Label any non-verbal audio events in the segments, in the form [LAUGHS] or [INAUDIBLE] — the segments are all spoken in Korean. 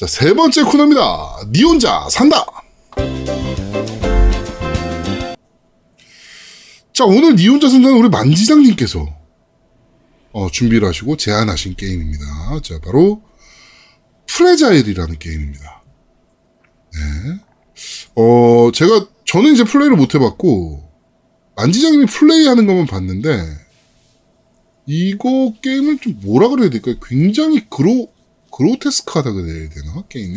자, 세 번째 코너입니다. 니 혼자 산다! 자, 오늘 니 혼자 산다는 우리 만지장님께서 어, 준비를 하시고 제안하신 게임입니다. 자, 바로 Fragile이라는 게임입니다. 네. 어, 제가, 저는 이제 플레이를 못 해봤고, 만지장님이 플레이하는 것만 봤는데, 이거 게임을 좀 뭐라 그래야 될까요? 굉장히 그로, 그로테스크하다 그래야 되나? 게임이?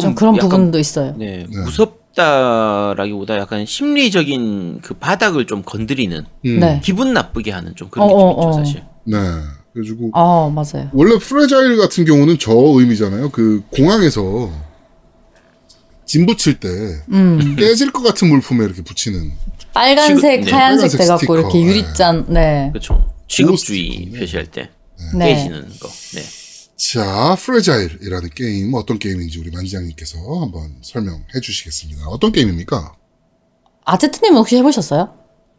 좀 그런 약간, 부분도 있어요. 네, 네. 무섭다라기보다 약간 심리적인 그 바닥을 좀 건드리는 음, 네. 기분 나쁘게 하는 좀 그런 어, 게좀 어, 있죠 어. 사실. 네. 그래가지고, 아, 맞아요. 원래 fragile 같은 경우는 저 의미잖아요. 그 공항에서 짐 붙일 때 음. 깨질 것 같은 물품에 이렇게 붙이는. 빨간색, 네. 하얀색 빨간색 돼갖고 스티커, 이렇게 네. 유리잔, 네. 그렇죠. 취급주의. 표시할 때 네. 깨지는 거. 네. 자, Fragile이라는 게임 어떤 게임인지 우리 만지장님께서 한번 설명해 주시겠습니다. 어떤 게임입니까? 아제트님은 혹시 해보셨어요?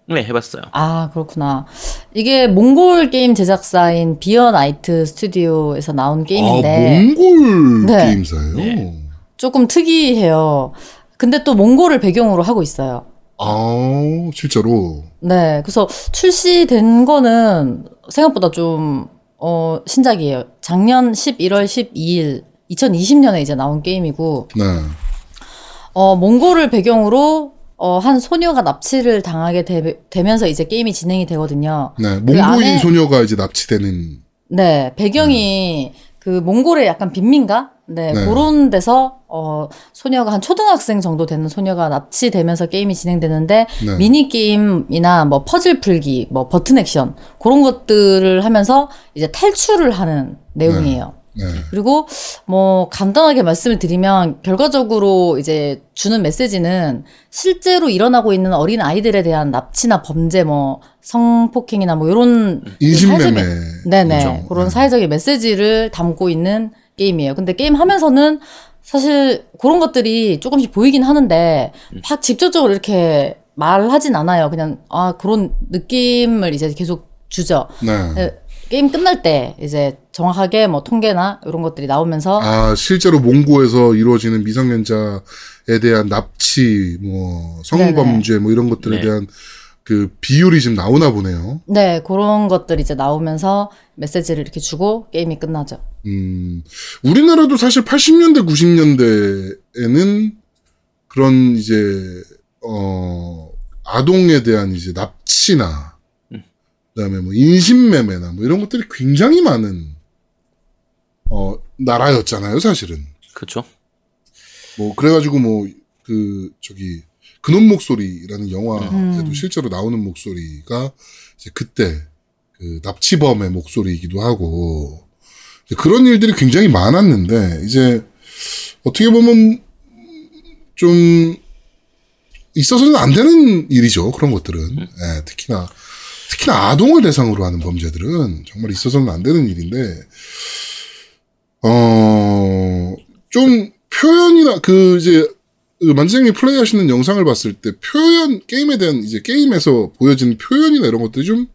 네, 해봤어요. 아, 그렇구나. 이게 몽골 게임 제작사인 Beer Night Studio에서 나온 아, 게임인데 몽골 네. 게임사예요. 네. 조금 특이해요. 근데 또 몽골을 배경으로 하고 있어요. 아, 실제로. 네. 그래서 출시된 거는 생각보다 좀, 어, 신작이에요. 작년 11월 12일, 2020년에 이제 나온 게임이고, 네. 어, 몽골을 배경으로, 어, 한 소녀가 납치를 당하게 되, 면서 이제 게임이 진행이 되거든요. 네. 몽고인 안에- 소녀가 이제 납치되는. 네, 배경이 그 몽골의 약간 빈민가? 네, 네. 그런 데서 어 소녀가 한 초등학생 정도 되는 소녀가 납치되면서 게임이 진행되는데 네. 미니 게임이나 뭐 퍼즐 풀기, 뭐 버튼 액션 그런 것들을 하면서 이제 탈출을 하는 내용이에요. 네. 그리고 뭐 간단하게 말씀을 드리면 결과적으로 이제 주는 메시지는 실제로 일어나고 있는 어린 아이들에 대한 납치나 범죄 뭐 성폭행이나 뭐 이런 인신매매. 네네 그죠. 그런 네. 사회적인 메시지를 담고 있는 게임이에요. 근데 게임 하면서는 사실 그런 것들이 조금씩 보이긴 하는데 막 직접적으로 이렇게 말하진 않아요. 그냥 아 그런 느낌을 이제 계속 주죠. 네. 네, 게임 끝날 때 이제 정확하게 뭐 통계나 이런 것들이 나오면서 아, 실제로 몽고에서 이루어지는 미성년자에 대한 납치, 뭐, 성범죄, 뭐 이런 것들에 네. 대한 그 비율이 지금 나오나 보네요. 네 그런 것들이 이제 나오면서 메시지를 이렇게 주고 게임이 끝나죠. 음, 우리나라도 사실 80년대, 90년대에는 그런 이제, 어, 아동에 대한 이제 납치나, 음. 그 다음에 뭐 인신매매나 뭐 이런 것들이 굉장히 많은, 어, 나라였잖아요, 사실은. 그렇죠. 뭐, 그래가지고 뭐, 그, 저기, 그놈 목소리라는 영화에도 음. 실제로 나오는 목소리가 이제 그때 그 납치범의 목소리이기도 하고, 그런 일들이 굉장히 많았는데, 이제 어떻게 보면 좀 있어서는 안 되는 일이죠. 그런 것들은. 예, 특히나, 특히나 아동을 대상으로 하는 범죄들은 정말 있어서는 안 되는 일인데, 어, 좀 표현이나 그 이제 그 만지장님 플레이 하시는 영상을 봤을 때 표현, 게임에 대한 이제 게임에서 보여지는 표현이나 이런 것들이 좀,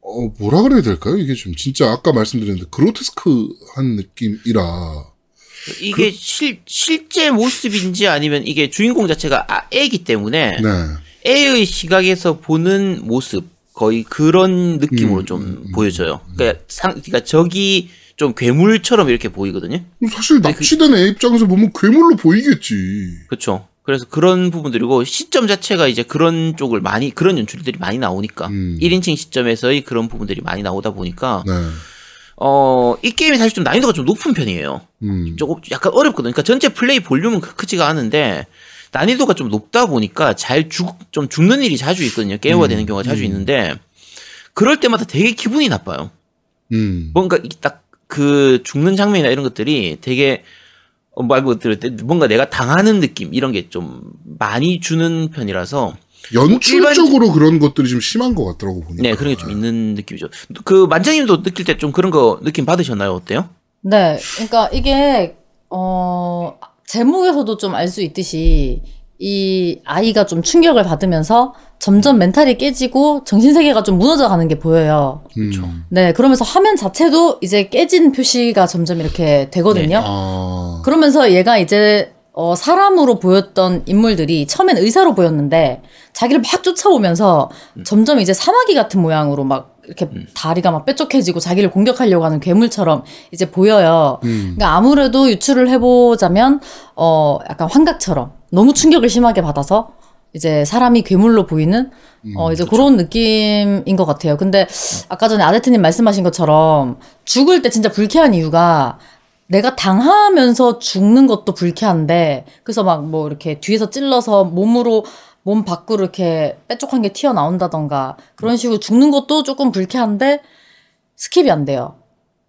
어, 뭐라 그래야 될까요? 이게 좀 진짜 아까 말씀드렸는데 그로테스크한 느낌이라. 이게 실, 실제 모습인지 아니면 이게 주인공 자체가 아, 애기 때문에 네. 애의 시각에서 보는 모습 거의 그런 느낌으로 음, 좀 음, 음, 보여져요. 그러니까 상, 그러니까 적이 좀 괴물처럼 이렇게 보이거든요. 사실 납치된 애 입장에서 보면 괴물로 보이겠지. 그렇죠. 그래서 그런 부분들이고 시점 자체가 이제 그런 쪽을 많이 그런 연출들이 많이 나오니까 음. 1인칭 시점에서의 그런 부분들이 많이 나오다 보니까 네. 어, 이 게임이 사실 좀 난이도가 좀 높은 편이에요. 음. 조금 약간 어렵거든요. 그러니까 전체 플레이 볼륨은 크- 크지가 않은데 난이도가 좀 높다 보니까 잘 죽, 좀 죽는 일이 자주 있거든요. 게임화 음, 되는 경우가 자주 음. 있는데 그럴 때마다 되게 기분이 나빠요. 음. 뭔가 딱 그 죽는 장면이나 이런 것들이 되게 어, 말고 들을 때 뭔가 내가 당하는 느낌 이런 게 좀 많이 주는 편이라서 연출적으로 그런 것들이 좀 심한 것 같더라고 보니까. 네 그런 게 좀 있는 느낌이죠. 그 만장님도 느낄 때 좀 그런 거 느낌 받으셨나요? 어때요? 네, 그러니까 이게 어 제목에서도 좀 알 수 있듯이 이 아이가 좀 충격을 받으면서 점점 멘탈이 깨지고 정신세계가 좀 무너져 가는 게 보여요. 음. 네, 그러면서 화면 자체도 이제 깨진 표시가 점점 이렇게 되거든요. 아. 그러면서 얘가 이제 어, 사람으로 보였던 인물들이 처음엔 의사로 보였는데 자기를 막 쫓아오면서 점점 이제 사마귀 같은 모양으로 막 이렇게 다리가 막 뾰족해지고 자기를 공격하려고 하는 괴물처럼 이제 보여요. 음. 그러니까 아무래도 유추를 해보자면 어 약간 환각처럼 너무 충격을 심하게 받아서 이제 사람이 괴물로 보이는 어 이제 그런 느낌인 것 같아요. 근데 아까 전에 아데트님 말씀하신 것처럼 죽을 때 진짜 불쾌한 이유가 내가 당하면서 죽는 것도 불쾌한데 그래서 막 뭐 이렇게 뒤에서 찔러서 몸으로 몸 밖으로 이렇게 빼쪽한 게 튀어나온다던가 그런 식으로 죽는 것도 조금 불쾌한데 skip이 안 돼요.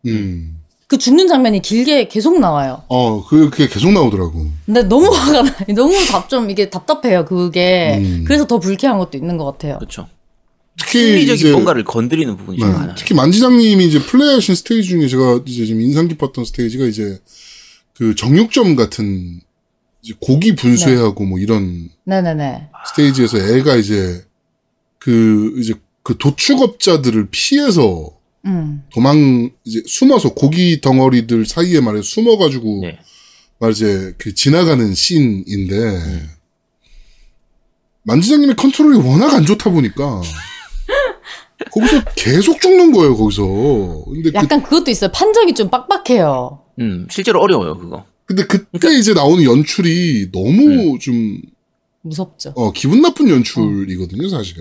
음. 그 죽는 장면이 길게 계속 나와요. 어, 그- 그게 계속 나오더라고. 근데 너무 화가 나. [LAUGHS] 너무 답 좀 이게 답답해요. 그게 음. 그래서 더 불쾌한 것도 있는 것 같아요. 그렇죠. 특히 심리적인 이제 뭔가를 건드리는 부분이 좀 네, 많아요. 특히 만지장님이 이제 플레이하신 스테이지 중에 제가 이제 좀 인상 깊었던 스테이지가 이제 그 정육점 같은 이제 고기 분쇄하고 뭐 이런 네네네. 스테이지에서 애가 이제 그 이제 그 도축업자들을 피해서 음. 도망 이제 숨어서 고기 덩어리들 사이에 말해 숨어가지고 네. 말 이제 그 지나가는 씬인데 만지장님의 컨트롤이 워낙 안 좋다 보니까 [LAUGHS] 거기서 계속 죽는 거예요 거기서 근데 그, 약간 그 것도 있어요. 판정이 좀 빡빡해요. 음, 실제로 어려워요, 그거. 근데 그때 그러니까 이제 나오는 연출이 너무 음. 좀 무섭죠. 어, 기분 나쁜 연출이거든요 사실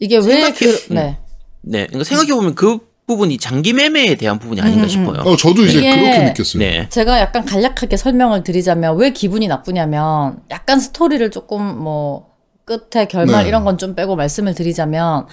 이게 왜 생각해- 그, 네. 네. 그러니까 생각해 보면 그 부분이 장기 매매에 대한 부분이 아닌가 음, 음, 싶어요. 어 저도 이제 이게- 그렇게 느꼈어요 네. 제가 약간 간략하게 설명을 드리자면 왜 기분이 나쁘냐면 약간 스토리를 조금 뭐 끝에 결말 네. 이런 건 좀 빼고 말씀을 드리자면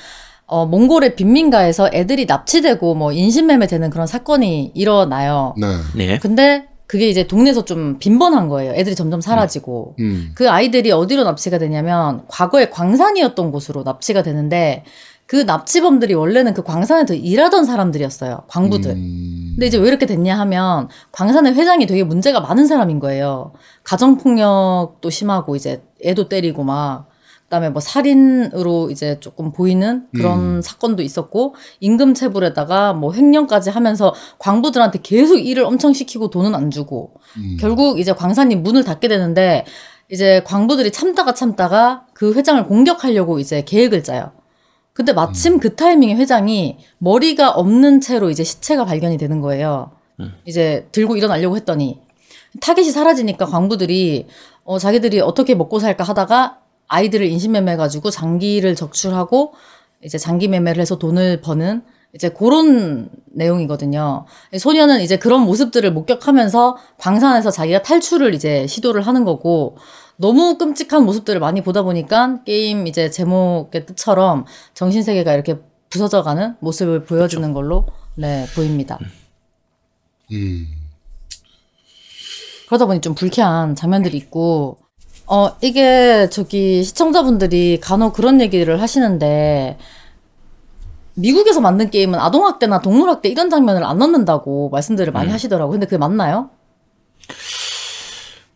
어 몽골의 빈민가에서 애들이 납치되고 뭐 인신매매 되는 그런 사건이 일어나요. 네 네. 근데 그게 이제 동네에서 좀 빈번한 거예요. 애들이 점점 사라지고. 음. 그 아이들이 어디로 납치가 되냐면 과거에 광산이었던 곳으로 납치가 되는데 그 납치범들이 원래는 그 광산에서 일하던 사람들이었어요. 광부들. 음. 근데 이제 왜 이렇게 됐냐 하면 광산의 회장이 되게 문제가 많은 사람인 거예요. 가정폭력도 심하고 이제 애도 때리고 막 그다음에 뭐 살인으로 이제 조금 보이는 그런 음. 사건도 있었고 임금 체불에다가 뭐 횡령까지 하면서 광부들한테 계속 일을 엄청 시키고 돈은 안 주고 음. 결국 이제 광산이 문을 닫게 되는데 이제 광부들이 참다가 참다가 그 회장을 공격하려고 이제 계획을 짜요. 근데 마침 음. 그 타이밍에 회장이 머리가 없는 채로 이제 시체가 발견이 되는 거예요. 음. 이제 들고 일어나려고 했더니 타겟이 사라지니까 광부들이 어 자기들이 어떻게 먹고 살까 하다가 아이들을 인신매매 가지고 장기를 적출하고 이제 장기 매매를 해서 돈을 버는 이제 그런 내용이거든요. 소녀는 이제 그런 모습들을 목격하면서 광산에서 자기가 탈출을 이제 시도를 하는 거고 너무 끔찍한 모습들을 많이 보다 보니까 게임 이제 제목의 뜻처럼 정신 세계가 이렇게 부서져가는 모습을 보여주는 걸로 네 보입니다. 음. 그러다 보니 좀 불쾌한 장면들이 있고, 어, 이게 저기 시청자분들이 간혹 그런 얘기를 하시는데, 미국에서 만든 게임은 아동학대나 동물학대 이런 장면을 안 넣는다고 말씀들을 많이 하시더라고요. 근데 그게 맞나요?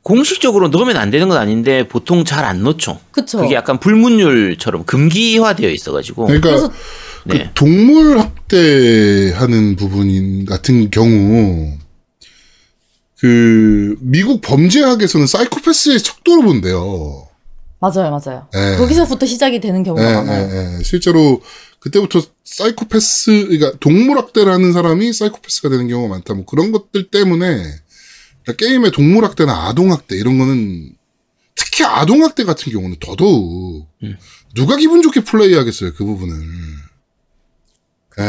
공식적으로 넣으면 안 되는 건 아닌데 보통 잘 안 넣죠. 그쵸. 그게 약간 불문율처럼 금기화되어 있어가지고. 그러니까 그래서 그 네. 동물 학대하는 부분 같은 경우 그 미국 범죄학에서는 사이코패스의 척도로 본대요. 맞아요, 맞아요. 예. 거기서부터 시작이 되는 경우가 예, 많아요. 예, 예. 실제로 그때부터 사이코패스, 그러니까 동물 학대를 하는 사람이 사이코패스가 되는 경우가 많다. 뭐 그런 것들 때문에 그러니까 게임의 동물 학대나 아동 학대 이런 거는 특히 아동 학대 같은 경우는 더더욱 음. 누가 기분 좋게 플레이하겠어요 그 부분을. 예.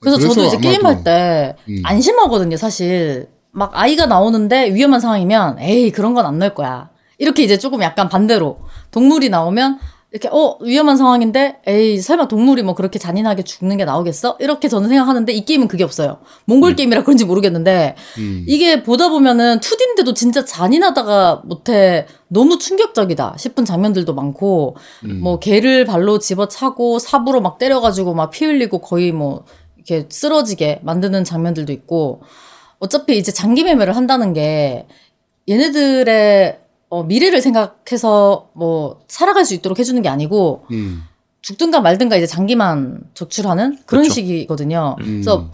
그래서, 저도 이제 아마도- 게임 할 때 음. 안심하거든요, 사실. 막 아이가 나오는데 위험한 상황이면 에이 그런 건 안 넣을 거야. 이렇게 이제 조금 약간 반대로 동물이 나오면 이렇게 어 위험한 상황인데 에이 설마 동물이 뭐 그렇게 잔인하게 죽는 게 나오겠어? 이렇게 저는 생각하는데 이 게임은 그게 없어요. 몽골 게임이라 그런지 모르겠는데 음. 이게 보다 보면은 2D인데도 진짜 잔인하다가 못해 너무 충격적이다 싶은 장면들도 많고 음. 뭐 개를 발로 집어차고 삽으로 막 때려가지고 막 피 흘리고 거의 뭐 이렇게 쓰러지게 만드는 장면들도 있고 어차피 이제 장기 매매를 한다는 게 얘네들의 어, 미래를 생각해서 뭐 살아갈 수 있도록 해주는 게 아니고 음. 죽든가 말든가 이제 장기만 적출하는 그런 그렇죠. 식이거든요. 음. 그래서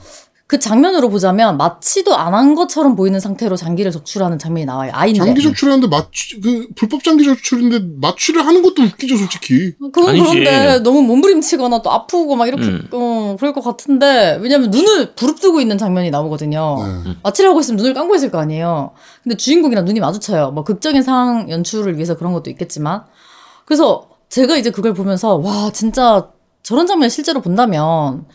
그 장면으로 보자면 마취도 안 한 것처럼 보이는 상태로 장기를 적출하는 장면이 나와요. 아이인데. 장기 적출하는데 마취 그 불법 장기 적출인데 마취를 하는 것도 웃기죠 솔직히. 그건 아니지. 그런데 너무 몸부림치거나 또 아프고 막 이렇게 음. 어, 그럴 것 같은데 왜냐면 눈을 부릅뜨고 있는 장면이 나오거든요. 네. 마취를 하고 있으면 눈을 감고 있을 거 아니에요. 근데 주인공이랑 눈이 마주쳐요. 뭐 극적인 상황 연출을 위해서 그런 것도 있겠지만. 그래서 제가 이제 그걸 보면서 와 진짜 저런 장면 실제로 본다면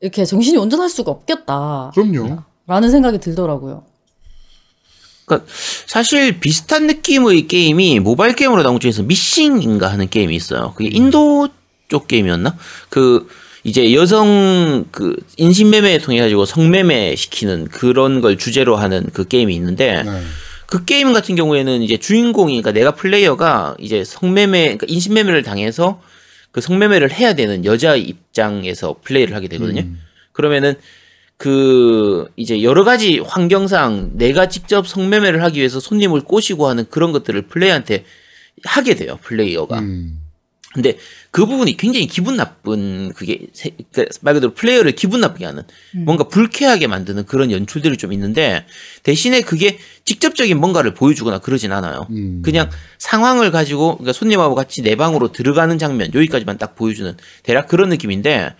이렇게 정신이 온전할 수가 없겠다. 그럼요. 라는 생각이 들더라고요. 그러니까 사실 비슷한 느낌의 게임이 모바일 게임으로 나온 것 중에서 미싱인가 하는 게임이 있어요. 그게 인도 쪽 게임이었나? 그 이제 여성 그 인신매매 통해 가지고 성매매 시키는 그런 걸 주제로 하는 그 게임이 있는데 네. 그 게임 같은 경우에는 이제 주인공이 그러니까 내가 플레이어가 이제 성매매 그러니까 인신매매를 당해서 그 성매매를 해야 되는 여자 입장에서 플레이를 하게 되거든요. 음. 그러면은 그 이제 여러 가지 환경상 내가 직접 성매매를 하기 위해서 손님을 꼬시고 하는 그런 것들을 플레이한테 하게 돼요 플레이어가. 음. 근데 그 부분이 굉장히 기분 나쁜 그게 세- 그말 그대로 플레이어를 기분 나쁘게 하는 뭔가 불쾌하게 만드는 그런 연출들이 좀 있는데 대신에 그게 직접적인 뭔가를 보여주거나 그러진 않아요. 음. 그냥 상황을 가지고 그러니까 손님하고 같이 내 방으로 들어가는 장면 여기까지만 딱 보여주는 대략 그런 느낌인데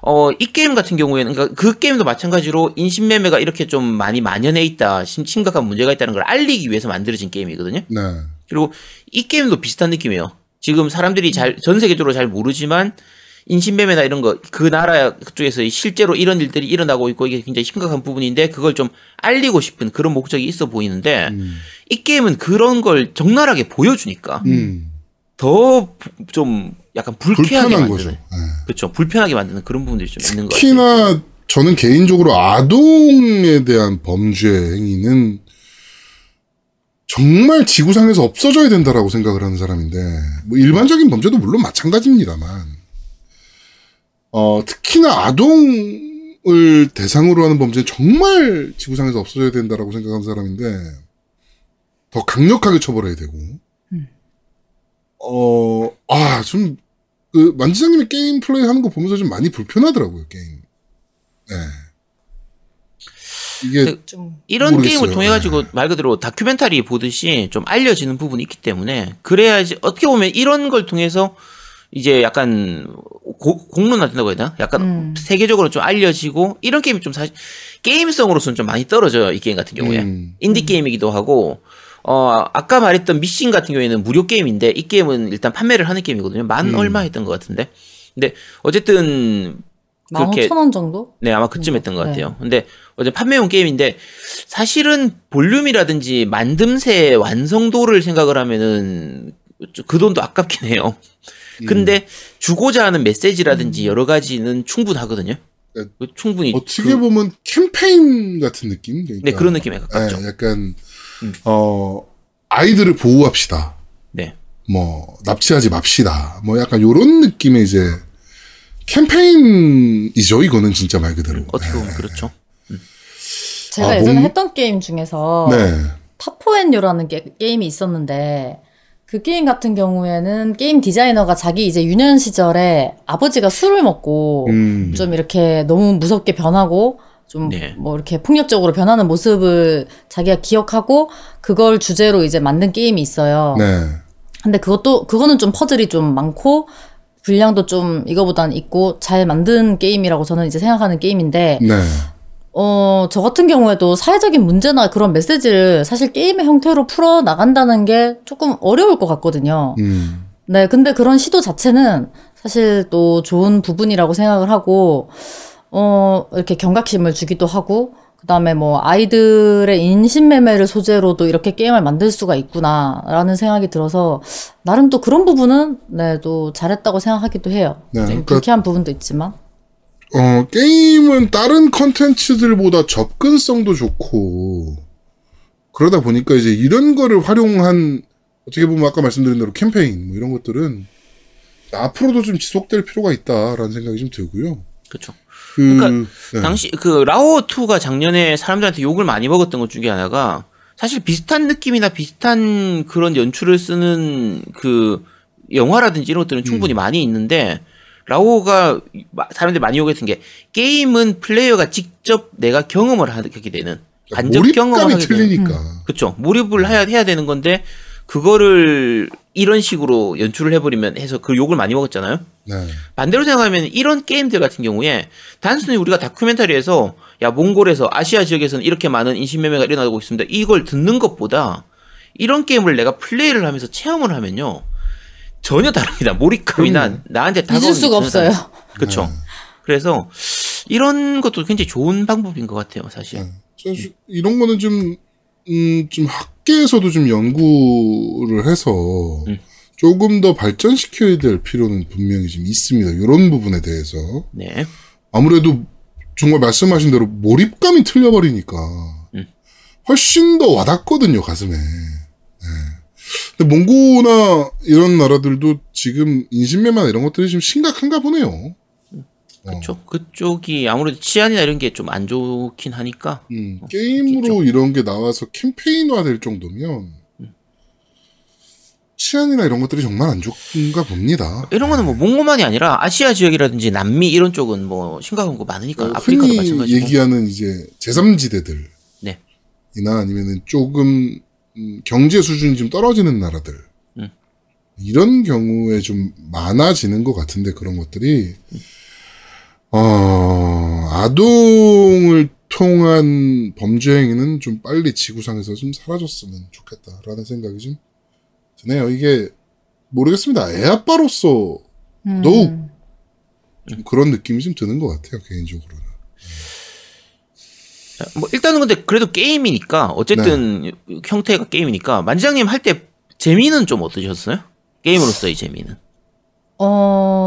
어 이 게임 같은 경우에는 그러니까 그 게임도 마찬가지로 인신매매가 이렇게 좀 많이 만연해 있다 심- 심각한 문제가 있다는 걸 알리기 위해서 만들어진 게임이거든요. 네. 그리고 이 게임도 비슷한 느낌이에요. 지금 사람들이 잘 전 세계적으로 잘 모르지만 인신매매나 이런 거 그 나라 쪽에서 실제로 이런 일들이 일어나고 있고 이게 굉장히 심각한 부분인데 그걸 좀 알리고 싶은 그런 목적이 있어 보이는데 음. 이 게임은 그런 걸 적나라하게 보여주니까 음. 더좀 약간 불쾌하게 불편한 만드는 거죠. 네. 그렇죠 불편하게 만드는 그런 부분들이 좀 있는 것 같아요. 특히나 저는 개인적으로 아동에 대한 범죄 행위는 정말 지구상에서 없어져야 된다라고 생각을 하는 사람인데 뭐 일반적인 범죄도 물론 마찬가지입니다만 어, 특히나 아동을 대상으로 하는 범죄는 정말 지구상에서 없어져야 된다라고 생각하는 사람인데 더 강력하게 처벌해야 되고 어, 아, 좀, 그, 만지장님이 게임 플레이 하는 거 보면서 좀 많이 불편하더라고요, 게임. 네. 이게, 그- 좀 이런 모르겠어요. 게임을 통해 가지고 말 그대로 다큐멘터리 보듯이 좀 알려지는 부분이 있기 때문에 그래야지 어떻게 보면 이런 걸 통해서 이제 약간 고- 공론화 된다고 해야 되나? 약간 음. 세계적으로 좀 알려지고 이런 게임이 좀 사실 게임성으로서는 좀 많이 떨어져요 이 게임 같은 경우에 음. 인디 게임이기도 하고 어 아까 말했던 미싱 같은 경우에는 무료 게임인데 이 게임은 일단 판매를 하는 게임이거든요 만 음. 얼마 했던 것 같은데 근데 어쨌든 그렇게 15,000원 정도? 네, 아마 그쯤 했던 것 네. 같아요. 근데 어제 판매용 게임인데 사실은 볼륨이라든지 만듦새 완성도를 생각을 하면은 그 돈도 아깝긴 해요. 음. 근데 주고자 하는 메시지라든지 여러 가지는 충분하거든요. 네. 그 충분히 어떻게 그- 보면 캠페인 같은 느낌? 그러니까, 네 그런 느낌에 가깝죠. 네, 약간, 음. 어, 아이들을 보호합시다. 네. 뭐, 납치하지 맙시다. 뭐, 약간 요런 느낌의 이제, 캠페인이죠, 이거는 진짜 말 그대로. 어떻게 보면 그렇죠. 제가 아, 예전에 몸- 했던 게임 중에서 네. 타포앤요라는 게, 게임이 있었는데 그 게임 같은 경우에는 게임 디자이너가 자기 이제 유년 시절에 아버지가 술을 먹고 음. 좀 이렇게 너무 무섭게 변하고 좀 네. 뭐 이렇게 폭력적으로 변하는 모습을 자기가 기억하고 그걸 주제로 이제 만든 게임이 있어요. 네. 근데 그것도 그거는 좀 퍼즐이 좀 많고 분량도 좀 이거보단 있고 잘 만든 게임이라고 저는 이제 생각하는 게임인데 네. 어, 저 같은 경우에도 사회적인 문제나 그런 메시지를 사실 게임의 형태로 풀어 나간다는 게 조금 어려울 것 같거든요. 음. 네, 근데 그런 시도 자체는 사실 또 좋은 부분이라고 생각을 하고, 어, 이렇게 경각심을 주기도 하고, 그 다음에 뭐, 아이들의 인신매매를 소재로도 이렇게 게임을 만들 수가 있구나, 라는 생각이 들어서, 나름 또 그런 부분은, 네, 또 잘했다고 생각하기도 해요. 네, 좀 그러니까- 불쾌한 부분도 있지만. 어, 게임은 다른 컨텐츠들보다 접근성도 좋고, 그러다 보니까 이제 이런 거를 활용한, 어떻게 보면 아까 말씀드린 대로 캠페인, 뭐 이런 것들은 앞으로도 좀 지속될 필요가 있다라는 생각이 좀 들고요. 그렇죠. 그, 그러니까 네. 당시 그 라오 2가 작년에 사람들한테 욕을 많이 먹었던 것 중에 하나가 사실 비슷한 느낌이나 비슷한 그런 연출을 쓰는 그 영화라든지 이런 것들은 충분히 많이 있는데 라오가 마- 사람들이 많이 요구했던 게 게임은 플레이어가 직접 내가 경험을 하게 되는 간접 경험을 하게 되는 틀리니까. 그렇죠. 몰입을 해야 해야 되는 건데 그거를 이런 식으로 연출을 해버리면 해서 그 욕을 많이 먹었잖아요. 네. 반대로 생각하면 이런 게임들 같은 경우에 단순히 우리가 다큐멘터리에서 야 몽골에서 아시아 지역에서는 이렇게 많은 인신매매가 일어나고 있습니다. 이걸 듣는 것보다 이런 게임을 내가 플레이를 하면서 체험을 하면요 전혀 다릅니다. 몰입감이나 나한테 다가오는 잊을 수가 없어요. 그렇죠. 네. 그래서 이런 것도 굉장히 좋은 방법인 것 같아요, 사실. 네. 이런 거는 좀, 음, 좀 학 계에서도 좀 연구를 해서 음. 조금 더 발전시켜야 될 필요는 분명히 좀 있습니다. 이런 부분에 대해서. 네. 아무래도 정말 말씀하신 대로 몰입감이 틀려버리니까 음. 훨씬 더 와닿거든요, 가슴에. 네. 근데 몽고나 이런 나라들도 지금 인신매만 이런 것들이 좀 심각한가 보네요. 그렇죠. 그쪽이 아무래도 치안이나 이런 게 좀 안 좋긴 하니까. 음, 게임으로 이런 게 나와서 캠페인화 될 정도면 치안이나 이런 것들이 정말 안 좋은가 봅니다. 이런 거는 뭐 몽고만이 아니라 아시아 지역이라든지 남미 이런 쪽은 뭐 심각한 거 많으니까 어, 아프리카도 흔히 마찬가지고. 얘기하는 이제 제3지대들 네. 이나 아니면은 조금 음, 경제 수준이 좀 떨어지는 나라들 음. 이런 경우에 좀 많아지는 것 같은데 그런 것들이 어, 아동을 통한 범죄 행위는 좀 빨리 지구상에서 좀 사라졌으면 좋겠다라는 생각이 좀 드네요. 이게 모르겠습니다. 애 아빠로서 음. 더욱 좀 그런 느낌이 좀 드는 것 같아요 개인적으로는. 뭐 일단은 근데 그래도 게임이니까 어쨌든 네. 형태가 게임이니까 만장님 할 때 재미는 좀 어떠셨어요? 게임으로서의 재미는. 어,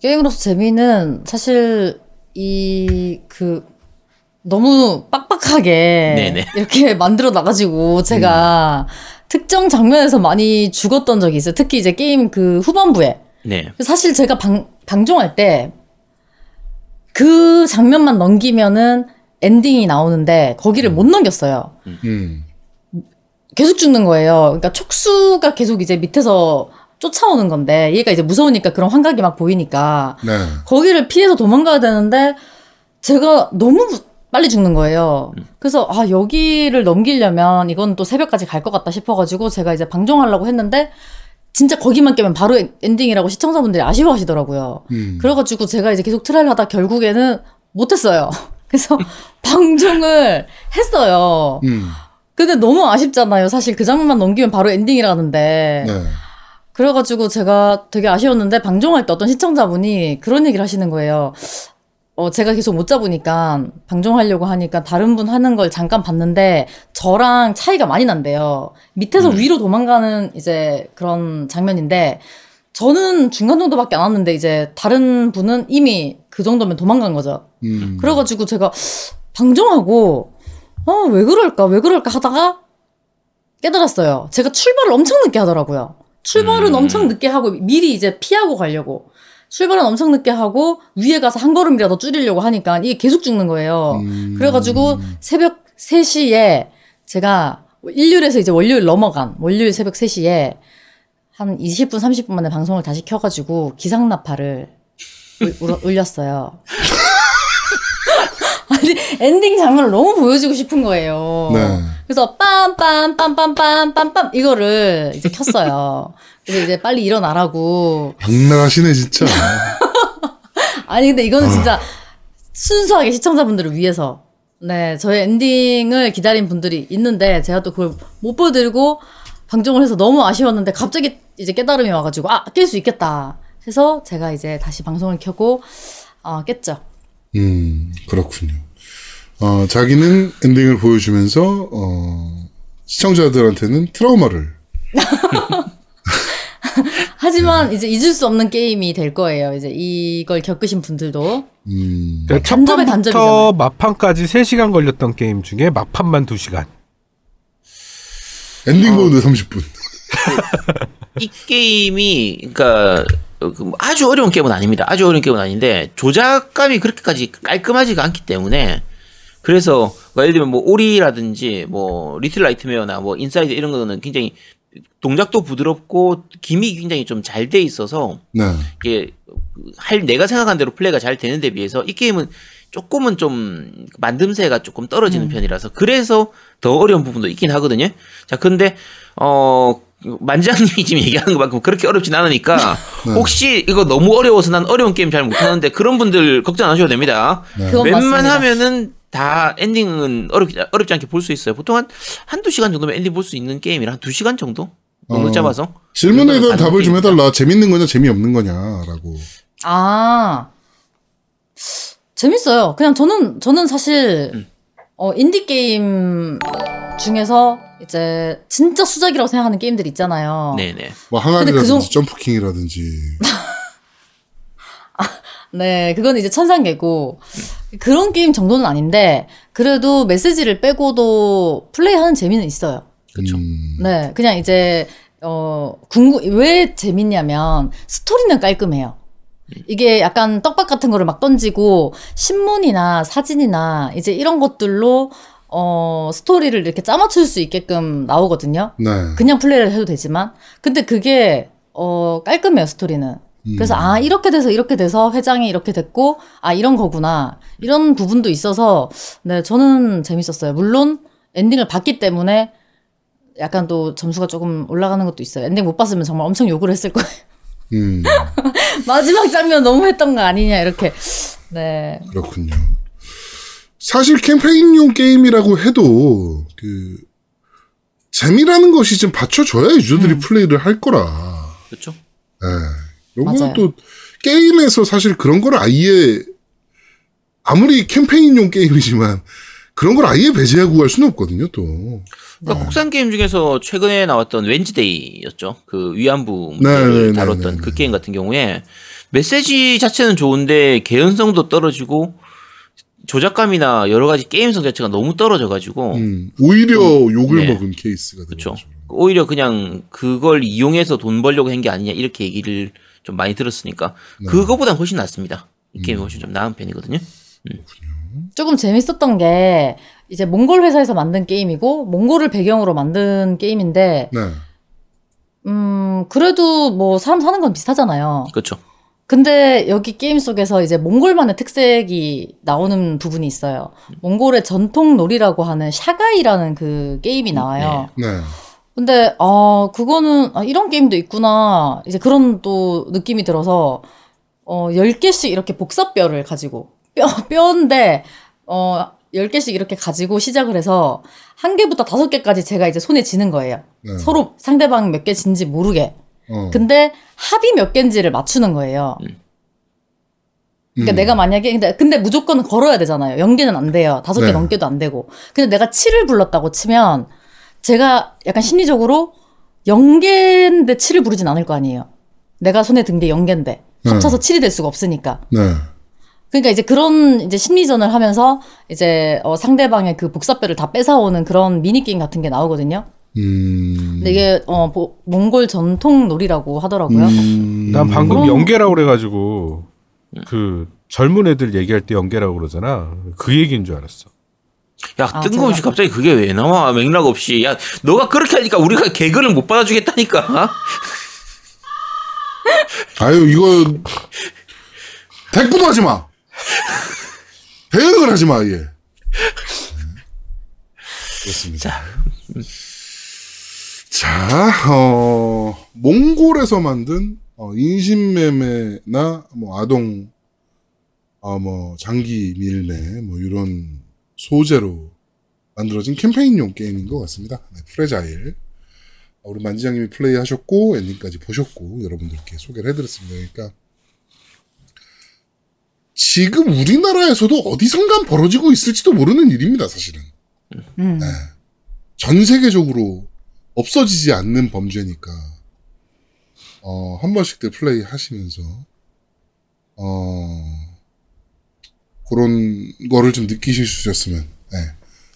게임으로서 재미는 사실 이 그 너무 빡빡하게 네네. [LAUGHS] 이렇게 만들어 놔가지고 제가 특정 장면에서 많이 죽었던 적이 있어요. 특히 이제 게임 그 후반부에. 네. 사실 제가 방, 방종할 때 그 장면만 넘기면은 엔딩이 나오는데 거기를 못 넘겼어요. 음. 계속 죽는 거예요. 그러니까 촉수가 계속 이제 밑에서 쫓아오는 건데 얘가 이제 무서우니까 그런 환각이 막 보이니까 네. 거기를 피해서 도망가야 되는데 제가 너무 빨리 죽는 거예요. 그래서 아 여기를 넘기려면 이건 또 새벽까지 갈 것 같다 싶어가지고 제가 이제 방종하려고 했는데 진짜 거기만 깨면 바로 엔- 엔딩이라고 시청자분들이 아쉬워하시더라고요. 음. 그래가지고 제가 이제 계속 try를 하다 결국에는 못했어요. [LAUGHS] 그래서 [LAUGHS] 방종을 했어요. 음. 근데 너무 아쉽잖아요. 사실 그 장면만 넘기면 바로 엔딩이라는데. 네. 그래가지고 제가 되게 아쉬웠는데 방종할 때 어떤 시청자분이 그런 얘기를 하시는 거예요. 어, 제가 계속 못 잡으니까 방종하려고 하니까 다른 분 하는 걸 잠깐 봤는데 저랑 차이가 많이 난대요. 밑에서 위로 도망가는 이제 그런 장면인데 저는 중간 정도밖에 안 왔는데 이제 다른 분은 이미 그 정도면 도망간 거죠. 음. 그래가지고 제가 방종하고 어, 왜 그럴까, 왜 그럴까 하다가 깨달았어요. 제가 출발을 엄청 늦게 하더라고요. 출발은 음. 엄청 늦게 하고 미리 이제 피하고 가려고. 출발은 엄청 늦게 하고 위에 가서 한 걸음이라도 줄이려고 하니까 이게 계속 죽는 거예요. 음. 그래가지고 새벽 3시에 제가 일요일에서 이제 월요일 넘어간 월요일 새벽 3시에 한 20분, 30분 만에 방송을 다시 켜가지고 기상나팔을 울- 울- [LAUGHS] 울렸어요. [LAUGHS] 아니, 엔딩 장면을 너무 보여주고 싶은 거예요. 네. 그래서 빰빰빰빰빰빰빰 이거를 이제 켰어요. [LAUGHS] 그래서 이제 빨리 일어나라고. 악랄하시네 진짜. [LAUGHS] 아니 근데 이거는 진짜 순수하게 시청자분들을 위해서 네 저의 엔딩을 기다린 분들이 있는데 제가 또 그걸 못 보여드리고 방종을 해서 너무 아쉬웠는데 갑자기 이제 깨달음이 와가지고 아 깰 수 있겠다 해서 제가 이제 다시 방송을 켜고 어, 깼죠. 음 그렇군요. 어 자기는 엔딩을 보여주면서 어 시청자들한테는 트라우마를. [LAUGHS] 하지만 이제 잊을 수 없는 게임이 될 거예요. 이제 이걸 겪으신 분들도 음. 네, 첫 간접의 판부터 간접이잖아요. 막판까지 3시간 걸렸던 게임 중에 막판만 2시간. 엔딩 보는데 30분. 이 게임이 그러니까 어, 그뭐 아주 어려운 게임은 아닙니다. 아주 어려운 게임은 아닌데 조작감이 그렇게까지 깔끔하지가 않기 때문에 그래서 뭐 예를 들면 뭐 Ori라든지 뭐 Little Nightmare나 뭐 Inside 이런 거는 굉장히 동작도 부드럽고 gimmick이 굉장히 좀 잘 돼 있어서 네. 이게 할 내가 생각한 대로 플레이가 잘 되는 데 비해서 이 게임은 조금은 좀 만듦새가 조금 떨어지는 편이라서 그래서 더 어려운 부분도 있긴 하거든요. 자, 근데 어 만지장님이 지금 얘기하는 것만큼 그렇게 어렵진 않으니까 [LAUGHS] 혹시 이거 너무 어려워서 난 어려운 게임 잘 못하는데 그런 분들 걱정 안 하셔도 됩니다. 그건 웬만하면은 다 엔딩은 어렵지, 어렵지 않게 볼 수 있어요. 보통 한 한두 시간 정도면 엔딩 볼 수 있는 게임이라 한 두 시간 정도? 너무 어. 짧아서. 질문에 대한 가는 답을 좀. 해달라. 재밌는 거냐, 재미없는 거냐라고. 아 재밌어요. 그냥 저는 저는 사실 음. 어, 인디 게임 중에서 이제 진짜 수작이라고 생각하는 게임들 있잖아요. 네네. 뭐 근데 항아리라든지 그 정- 점프킹이라든지. [LAUGHS] 네, 그건 이제 천상계고 그런 게임 정도는 아닌데 그래도 메시지를 빼고도 플레이하는 재미는 있어요. 그쵸. 음, 네, 그냥 이제 어 궁금 왜 재밌냐면 스토리는 깔끔해요. 이게 약간 떡밥 같은 거를 막 던지고 신문이나 사진이나 이제 이런 것들로 어 스토리를 이렇게 짜맞출 수 있게끔 나오거든요. 네. 그냥 플레이를 해도 되지만 근데 그게 어 깔끔해요 스토리는. 그래서 음. 아 이렇게 돼서 이렇게 돼서 회장이 이렇게 됐고 아 이런 거구나 이런 부분도 있어서 네 저는 재밌었어요. 물론 엔딩을 봤기 때문에 약간 또 점수가 조금 올라가는 것도 있어요. 엔딩 못 봤으면 정말 엄청 욕을 했을 거예요. 음, [LAUGHS] 마지막 장면 너무 했던 거 아니냐 이렇게 네 그렇군요. 사실 캠페인용 게임이라고 해도 그 재미라는 것이 좀 받쳐줘야 유저들이 음. 플레이를 할 거라. 그렇죠. 예. 요거는. 또 게임에서 사실 그런 걸 아예 아무리 캠페인용 게임이지만 그런 걸 아예 배제하고 갈 수는 없거든요. 또. 그러니까 국산 게임 중에서 최근에 나왔던 Wednesday였죠. 그 위안부 문제를 네, 네, 다뤘던 네, 네, 그 네. 게임 같은 경우에 메시지 자체는 좋은데 개연성도 떨어지고 조작감이나 여러 가지 게임성 자체가 너무 떨어져가지고 음, 오히려 욕을 네. 먹은 케이스가 그렇죠. 되죠. 오히려 그냥 그걸 이용해서 돈 벌려고 한 게 아니냐 이렇게 얘기를 좀 많이 들었으니까 네. 그거보단 훨씬 낫습니다. 이 음. 게임이 훨씬 좀 나은 편이거든요. 조금 재밌었던 게 이제 몽골 회사에서 만든 게임이고 몽골을 배경으로 만든 게임인데 네. 음 그래도 뭐 사람 사는 건 비슷하잖아요. 그렇죠. 근데 여기 게임 속에서 이제 몽골만의 특색이 나오는 부분이 있어요. 몽골의 전통 놀이라고 하는 샤가이라는 그 게임이 나와요. 네. 근데 아 그거는 아, 이런 게임도 있구나. 이제 그런 또 느낌이 들어서 어 10개씩 이렇게 복사뼈를 가지고 뼈 뼈인데 어 10개씩 이렇게 가지고 시작을 해서 한 개부터 다섯 개까지 제가 이제 손에 쥐는 거예요. 네. 서로 상대방 몇 개 진지 모르게. 어. 근데 합이 몇 개인지를 맞추는 거예요. 그러니까 음. 내가 만약에 근데, 근데 무조건 걸어야 되잖아요. 연계는 안 돼요. 다섯 개 네. 넘게도 안 되고. 근데 내가 7을 불렀다고 치면 제가 약간 심리적으로 연계인데 7을 부르진 않을 거 아니에요. 내가 손에 든게 연계인데 네. 합쳐서 7이 될 수가 없으니까. 네. 그러니까 이제 그런 이제 심리전을 하면서 이제 어, 상대방의 그 복사뼈를 다 뺏어오는 그런 미니 게임 같은 게 나오거든요. 음. 근데 이게 어 보- 몽골 전통 놀이라고 하더라고요. 음. 난 방금 그럼- 연계라고 그래가지고 그 젊은 애들 얘기할 때 연계라고 그러잖아. 그 얘기인 줄 알았어. 야 아, 뜬금없이 제가- 갑자기 그게 왜 나와 맥락 없이 야 너가 그렇게 하니까 우리가 개그를 못 받아주겠다니까 [LAUGHS] 아유 이거 대꾸도 하지 마. 대응을 하지 마 예. 그렇습니다. 자. 자, 어, 몽골에서 만든 어, 인신매매나 뭐 아동, 어, 뭐 장기 밀매 뭐 이런 소재로 만들어진 캠페인용 게임인 것 같습니다. 네, Fragile. 어, 우리 만지장님이 플레이하셨고 엔딩까지 보셨고 여러분들께 소개를 해드렸습니다. 그러니까 지금 우리나라에서도 어디선간 벌어지고 있을지도 모르는 일입니다. 사실은. 음. 전 세계적으로 없어지지 않는 범죄니까 어, 한 번씩들 플레이 하시면서 어, 그런 거를 좀 느끼실 수 있었으면 네,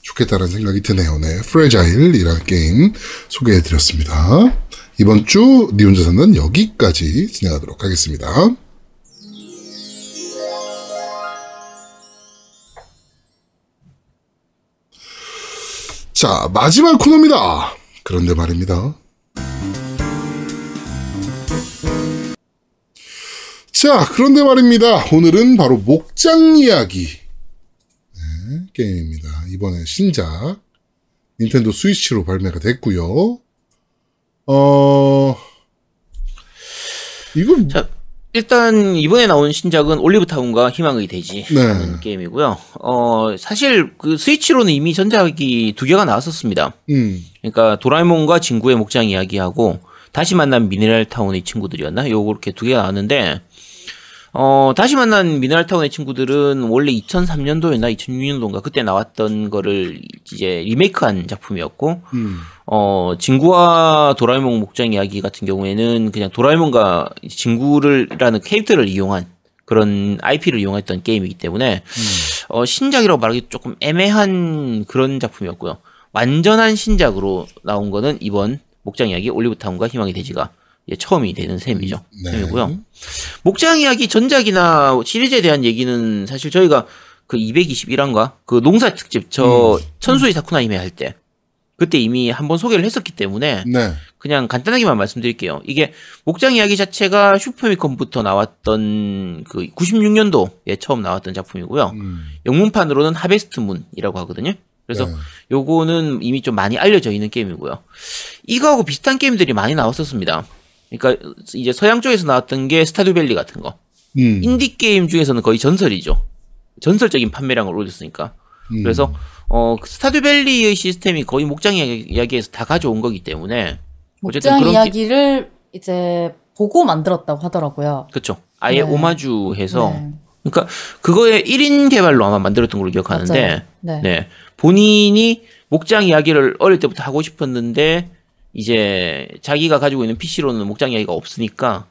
좋겠다라는 생각이 드네요. 네, Fragile이라는 게임 소개해드렸습니다. 이번 주 니 혼자 산다는 여기까지 진행하도록 하겠습니다. 자, 마지막 코너입니다. 그런데 말입니다. 자, 그런데 말입니다. 오늘은 바로 목장 이야기 네, 게임입니다. 이번에 신작 닌텐도 스위치로 발매가 됐고요. 어, 이건 자, 일단 이번에 나온 신작은 올리브 타운과 희망의 대지 네. 게임이고요. 어, 사실 그 스위치로는 이미 전작이 두 개가 나왔었습니다. 음, 그러니까 도라에몽과 친구의 목장 이야기하고 다시 만난 미네랄 타운의 친구들이었나? 요렇게 두 개가 나왔는데 어, 다시 만난 미네랄 타운의 친구들은 원래 2003년도였나 2006년도인가 그때 나왔던 거를 이제 리메이크한 작품이었고 음, 어, 진구와 도라에몽 목장 이야기 같은 경우에는 그냥 도라에몽과 진구를라는 캐릭터를 이용한 그런 IP를 이용했던 게임이기 때문에 어, 신작이라고 말하기 조금 애매한 그런 작품이었고요. 완전한 신작으로 나온 거는 이번 목장 이야기 올리브타운과 희망의 대지가 이제 처음이 되는 셈이죠. 네. 셈이고요. 목장 이야기 전작이나 시리즈에 대한 얘기는 사실 저희가 그 221화인가 그 농사 특집 저 천수의 사쿠나이메 할 때 그때 이미 한번 소개를 했었기 때문에 네, 그냥 간단하게만 말씀드릴게요. 이게 목장 이야기 자체가 슈퍼미컴부터 나왔던 그 96년도에 처음 나왔던 작품이고요. 음, 영문판으로는 하베스트 문이라고 하거든요. 그래서 네. 요거는 이미 좀 많이 알려져 있는 게임이고요. 이거하고 비슷한 게임들이 많이 나왔었습니다. 그러니까 이제 서양 쪽에서 나왔던 게 Stardew Valley 같은 거. 음, 인디 게임 중에서는 거의 전설이죠. 전설적인 판매량을 올렸으니까. 음, 그래서 어그 Stardew Valley의 시스템이 거의 목장 이야기- 이야기에서 다 가져온 거기 때문에 어쨌든 목장 그런 이야기를 이제 보고 만들었다고 하더라고요. 그렇죠. 아예 네. 오마주해서 네. 그러니까 그거의 1인 개발로 아마 만들었던 걸로 기억하는데. 네. 네. 본인이 목장 이야기를 어릴 때부터 하고 싶었는데 이제 자기가 가지고 있는 PC로는 목장 이야기가 없으니까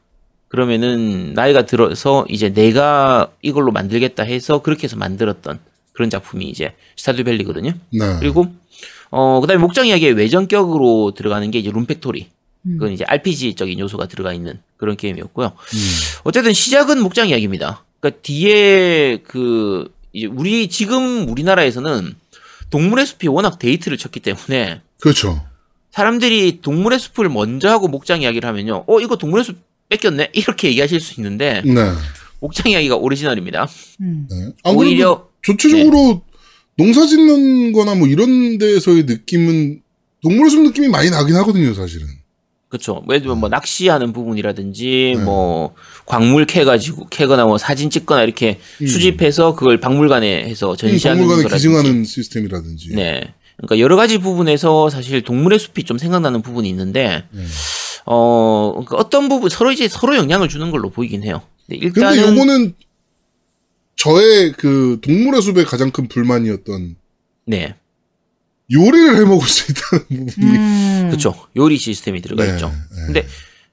그러면은 나이가 들어서 이제 내가 이걸로 만들겠다 해서 그렇게 해서 만들었던 그런 작품이 이제 스타듀 밸리거든요. 네, 그리고 어 그다음에 목장 이야기의 외전격으로 들어가는 게 이제 룸팩토리. 음. 그건 이제 RPG적인 요소가 들어가 있는 그런 게임이었고요. 음, 어쨌든 시작은 목장 이야기입니다. 그러니까 뒤에 그 이제 우리 지금 우리나라에서는 동물의 숲이 워낙 데이트를 쳤기 때문에 그렇죠. 사람들이 동물의 숲을 먼저 하고 목장 이야기를 하면요. 어 이거 동물의 숲 뺏겼네 이렇게 얘기하실 수 있는데 네, 목장 이야기가 오리지널입니다. 음. 네. 안 그래도 오히려 전체적으로 농사 짓는 거나 뭐 이런 데서의 느낌은 동물의 숲 느낌이 많이 나긴 하거든요, 사실은. 그렇죠. 예를 들면 뭐 낚시하는 부분이라든지 네. 뭐 광물 캐가지고 캐거나 뭐 사진 찍거나 이렇게 음. 수집해서 그걸 박물관에 해서 전시하는 박물관에 거라든지. 기증하는 시스템이라든지. 네. 그러니까 여러 가지 부분에서 사실 동물의 숲이 좀 생각나는 부분이 있는데 네. 어 그러니까 어떤 부분 서로 이제 서로 영향을 주는 걸로 보이긴 해요. 근데 근데 일단은 요거는 저의 그 동물의 숲의 가장 큰 불만이었던 네 요리를 해 먹을 수 있다는 [LAUGHS] 부분이. 음. 그렇죠 요리 시스템이 들어가 네, 있죠. 네. 근데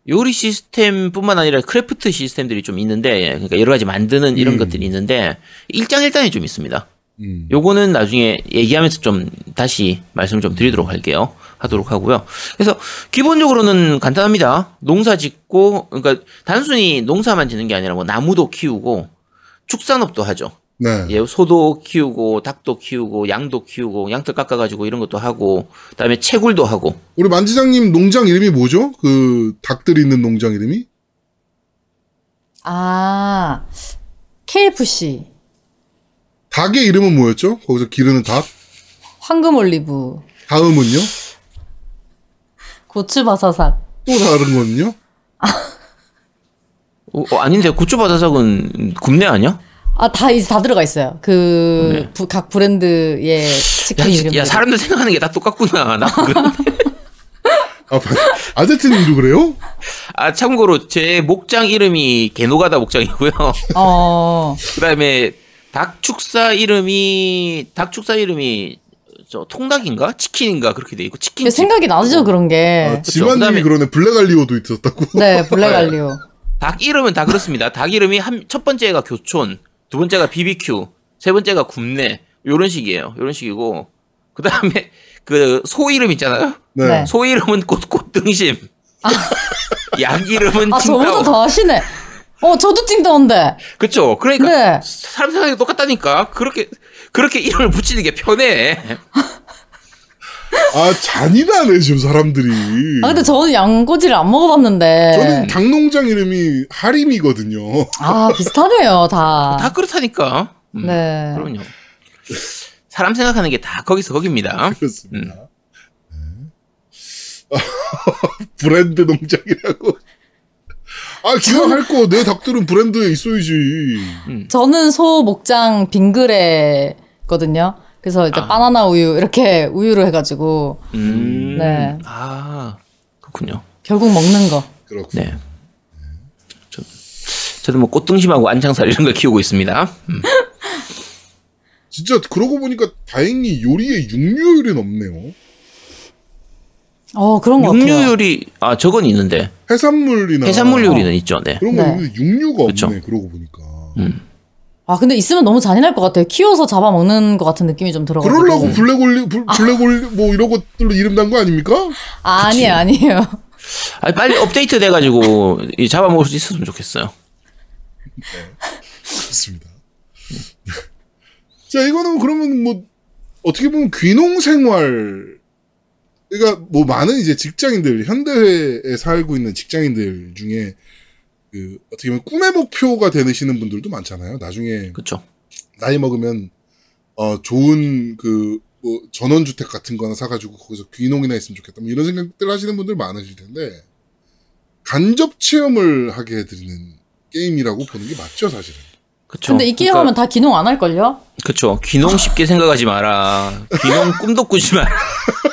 요리 시스템뿐만 아니라 craft 시스템들이 좀 있는데 그러니까 여러 가지 만드는 이런 음. 것들이 있는데 일장일단이 좀 있습니다. 음. 요거는 나중에 얘기하면서 좀 다시 말씀을 좀 드리도록 할게요. 하도록 하고요. 그래서 기본적으로는 간단합니다. 농사 짓고 그러니까 단순히 농사만 짓는 게 아니라 뭐 나무도 키우고 축산업도 하죠. 네. 예, 소도 키우고 닭도 키우고 양도 키우고 양털 깎아 가지고 이런 것도 하고 그다음에 채굴도 하고 우리 만지장님 농장 이름이 뭐죠? 그 닭들이 있는 농장 이름이? 아, KFC. 닭의 이름은 뭐였죠? 거기서 기르는 닭? 황금 올리브. 다음은요? 고추바사삭. 또 다른 거는요? 어, 어, 아닌데 고추바다삭은 굽네 아니야? 아, 다, 이제 다 들어가 있어요. 그, 네. 부- 각 브랜드의 야, 치킨 이- 이름. 야 사람들 생각하는 게 다 똑같구나. 나 [LAUGHS] 그런- 아, 아제트님도 그래요? 아 참고로 제 목장 이름이 개노가다 목장이고요. 어, 그 다음에 닭 축사 이름이 닭 축사 이름이 저 통닭인가 치킨인가 그렇게 돼 있고 치킨 그 생각이 나죠, 그런 게. 아, 집안님이 그다음에- 그러네. 블랙알리오도 있었다고. [LAUGHS] 네, 블랙알리오. 닭 이름은 다 그렇습니다. 닭 이름이 한 첫 번째가 교촌, 두 번째가 BBQ, 세 번째가 굽네 요런 식이에요. 요런 식이고 그 다음에 그 소 이름 있잖아요. 네. 네. 소 이름은 꽃 꽃 등심. [LAUGHS] 약 이름은 아, 저보다. 더 하시네. 어, 저도 찡다운데. 그쵸. 그러니까 네. 사람 생각이 똑같다니까. 그렇게 그렇게 이름을 붙이는 게 편해. 아 잔인하네 지금 사람들이. 아 근데 저는 양꼬치를 안 먹어봤는데. 저는 닭농장 이름이 하림이거든요. 아 비슷하네요 다. 다 그렇다니까. 음, 네. 그럼요. 사람 생각하는 게 다 거기서 거기입니다. 그렇습니다. 네. [LAUGHS] 브랜드 농장이라고. 아 기왕 할 거 내 닭들은 브랜드에 있어야지. 저는 소 목장 빙그레거든요. 그래서 이제 아. 바나나 우유 이렇게 우유로 해가지고 음. 네. 아 그렇군요. 결국 먹는 거. 그렇군. 네. 저, 저도 뭐 꽃등심하고 안창살 이런 걸 키우고 있습니다. 음. 진짜 그러고 보니까 다행히 요리에 육류율은 없네요. 어 그런 거 같아요. 육류 요리 아 저건 있는데 해산물이나 해산물 요리는 있죠. 네. 그런 거 네. 있는데 육류가 그쵸. 없네. 그러고 보니까. 아 근데 있으면 너무 잔인할 것 같아요. 키워서 잡아 먹는 것 같은 느낌이 좀 들어가지고. 그러려고 블랙올리 블- 블랙올리 뭐 이런 것들로 이름 단거 아닙니까? 아, 아니에요, 아니에요. 아니, 빨리 업데이트 돼가지고 이 잡아먹을 수 있었으면 좋겠어요. 그렇습니다. 자, 이거는 그러면 뭐 어떻게 보면 귀농 생활 그러니까 뭐 많은 이제 직장인들 현대에 살고 있는 직장인들 중에 그 어떻게 보면 꿈의 목표가 되시는 분들도 많잖아요. 나중에 그렇죠. 나이 먹으면 어 좋은 그 뭐 전원주택 같은 거나 사가지고 거기서 귀농이나 했으면 좋겠다. 뭐 이런 생각들 하시는 분들 많으실 텐데 간접 체험을 하게 해드리는 게임이라고 보는 게 맞죠, 사실은. 그렇죠. 근데 이 게임 하면 다 기농 안 할걸요? 그렇죠. 귀농 쉽게 생각하지 마라. 귀농 꿈도 꾸지 마라. [LAUGHS]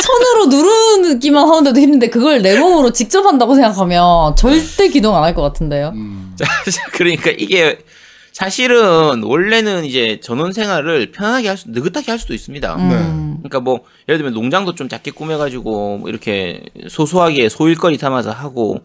손으로 누르기만 하는데도 힘든데 그걸 내 몸으로 직접 한다고 생각하면 절대 기농 안할 것 같은데요. 음, [LAUGHS] 그러니까 이게 사실은 원래는 이제 전원 생활을 편하게 할 수, 느긋하게 할 수도 있습니다. 음. 그러니까 뭐 예를 들면 농장도 좀 작게 꾸며가지고 뭐 이렇게 소소하게 소일거리 삼아서 하고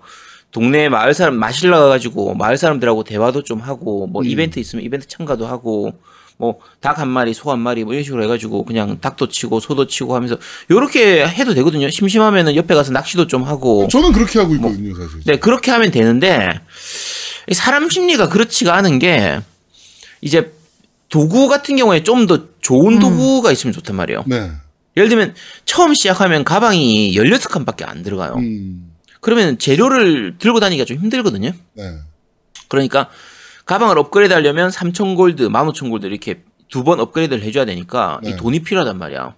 동네 마을 사람 마실 나가가지고 마을 사람들하고 대화도 좀 하고 뭐 음. 이벤트 있으면 이벤트 참가도 하고 뭐 닭 한 마리 소 한 마리 뭐 이런 식으로 해가지고 그냥 닭도 치고 소도 치고 하면서 요렇게 해도 되거든요. 심심하면은 옆에 가서 낚시도 좀 하고 저는 그렇게 하고 있거든요, 사실. 네, 그렇게 하면 되는데, 이 사람 심리가 그렇지가 않은 게, 이제 도구 같은 경우에 좀 더 좋은 도구가 있으면 좋단 말이에요. 네. 예를 들면, 처음 시작하면 가방이 16칸밖에 안 들어가요. 음, 그러면 재료를 들고 다니기가 좀 힘들거든요. 네. 그러니까, 가방을 업그레이드 하려면 3,000골드, 15,000 골드 이렇게 두 번 업그레이드를 해줘야 되니까, 네. 이 돈이 필요하단 말이야.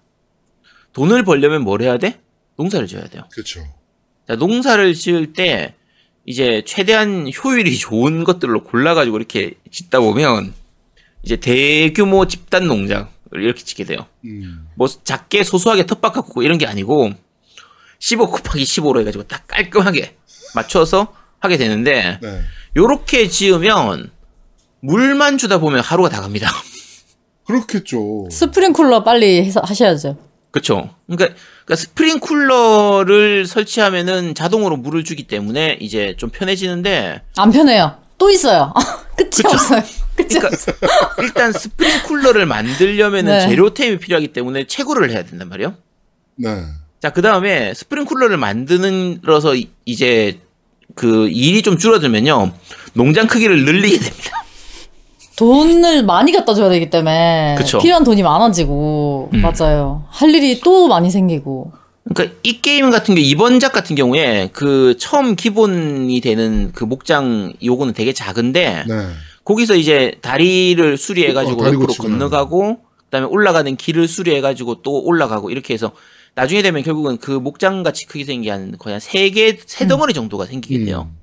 돈을 벌려면 뭘 해야 돼? 농사를 지어야 돼요. 그렇죠. 자, 농사를 지을 때 이제 최대한 효율이 [LAUGHS] 좋은 것들로 골라가지고 이렇게 짓다 보면 이제 대규모 집단 농장을 이렇게 짓게 돼요. 음, 뭐 작게 소소하게 텃밭 갖고 이런 게 아니고 15 곱하기 15로 해가지고 딱 깔끔하게 맞춰서 하게 되는데 네. 요렇게 지으면 물만 주다 보면 하루가 다 갑니다. 그렇겠죠. 스프링쿨러 빨리 해서 하셔야죠. 그렇죠. 그러니까, 그러니까 스프링쿨러를 설치하면은 자동으로 물을 주기 때문에 이제 좀 편해지는데 안 편해요. 또 있어요. [LAUGHS] 끝이 그쵸. 없어요. [LAUGHS] 끝이 그러니까 없어요. 일단 스프링쿨러를 만들려면은 네. 재료템이 필요하기 때문에 채굴을 해야 된단 말이에요. 네. 자, 그 다음에 스프링쿨러를 만드는로서 이- 이제 그 일이 좀 줄어들면요. 농장 크기를 늘리게 됩니다. 돈을 많이 갖다 줘야 되기 때문에 그쵸. 필요한 돈이 많아지고 음. 맞아요. 할 일이 또 많이 생기고. 그러니까 이 게임 같은 게 이번 작 같은 경우에 그 처음 기본이 되는 그 목장 요거는 되게 작은데 네. 거기서 이제 다리를 수리해 가지고 어, 다리 옆으로. 건너가고 그다음에 올라가는 길을 수리해 가지고 또 올라가고 이렇게 해서 나중에 되면 결국은 그 목장 같이 크게 생긴 한 거의 한세개 세 덩어리 정도가 생기겠네요. 음.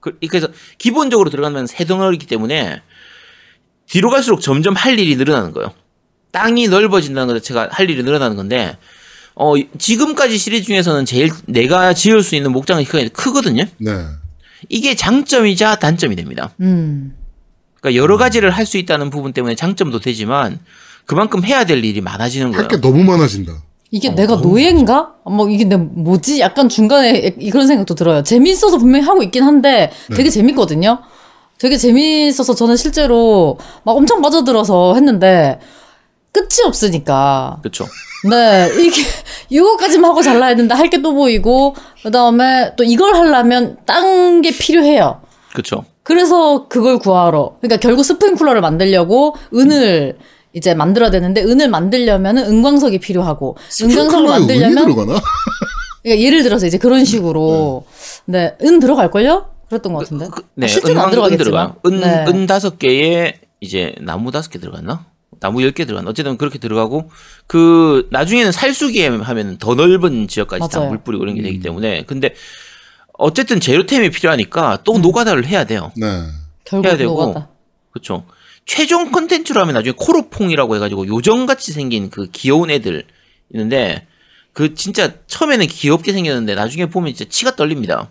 그- 그래서 기본적으로 들어가면 세 덩어리이기 때문에 뒤로 갈수록 점점 할 일이 늘어나는 거예요. 땅이 넓어진다는 것 자체가 할 일이 늘어나는 건데 어 지금까지 시리즈 중에서는 제일 내가 지을 수 있는 목장의 크기가 크거든요. 네. 이게 장점이자 단점이 됩니다. 음. 그러니까 여러 가지를 할 수 있다는 부분 때문에 장점도 되지만 그만큼 해야 될 일이 많아지는 거예요. 할 게 너무 많아진다. 이게 내가 노예인가? 뭐 이게 내 뭐지? 약간 중간에 이- 그런 생각도 들어요. 재밌어서 분명히 하고 있긴 한데 네. 되게 재밌거든요. 되게 재밌어서 저는 실제로 막 엄청 빠져들어서 했는데 끝이 없으니까. 그렇죠. 네, 이게 [LAUGHS] 이거까지만 하고 잘라야 된다 할 게 또 보이고 그다음에 또 이걸 하려면 딴 게 필요해요. 그렇죠. 그래서 그걸 구하러 그러니까 결국 스프링쿨러를 만들려고 은을 이제 만들어야 되는데 은을 만들려면은 은광석이 필요하고 은광석을 만들려면? 그러니까 예를 들어서 이제 그런 식으로 네, 은 들어갈 걸요? 그랬던 것 같은데. 그, 네, 아, 실제는 안은 들어가겠지만. 은, 네. 은 다섯 개에 이제 나무 다섯 개 들어갔나? 나무 열개 들어갔나? 어쨌든 그렇게 들어가고 그 나중에는 살수기에 하면 더 넓은 지역까지 다 맞아요. 물 뿌리고 이런 게 되기 때문에 근데 어쨌든 재료템이 필요하니까 음. 또 노가다를 해야 돼요. 네. 결국 해야 되고. 녹았다. 그렇죠. 최종 컨텐츠로 하면 나중에 코로퐁이라고 해가지고 요정같이 생긴 그 귀여운 애들 있는데 그 진짜 처음에는 귀엽게 생겼는데 나중에 보면 진짜 치가 떨립니다.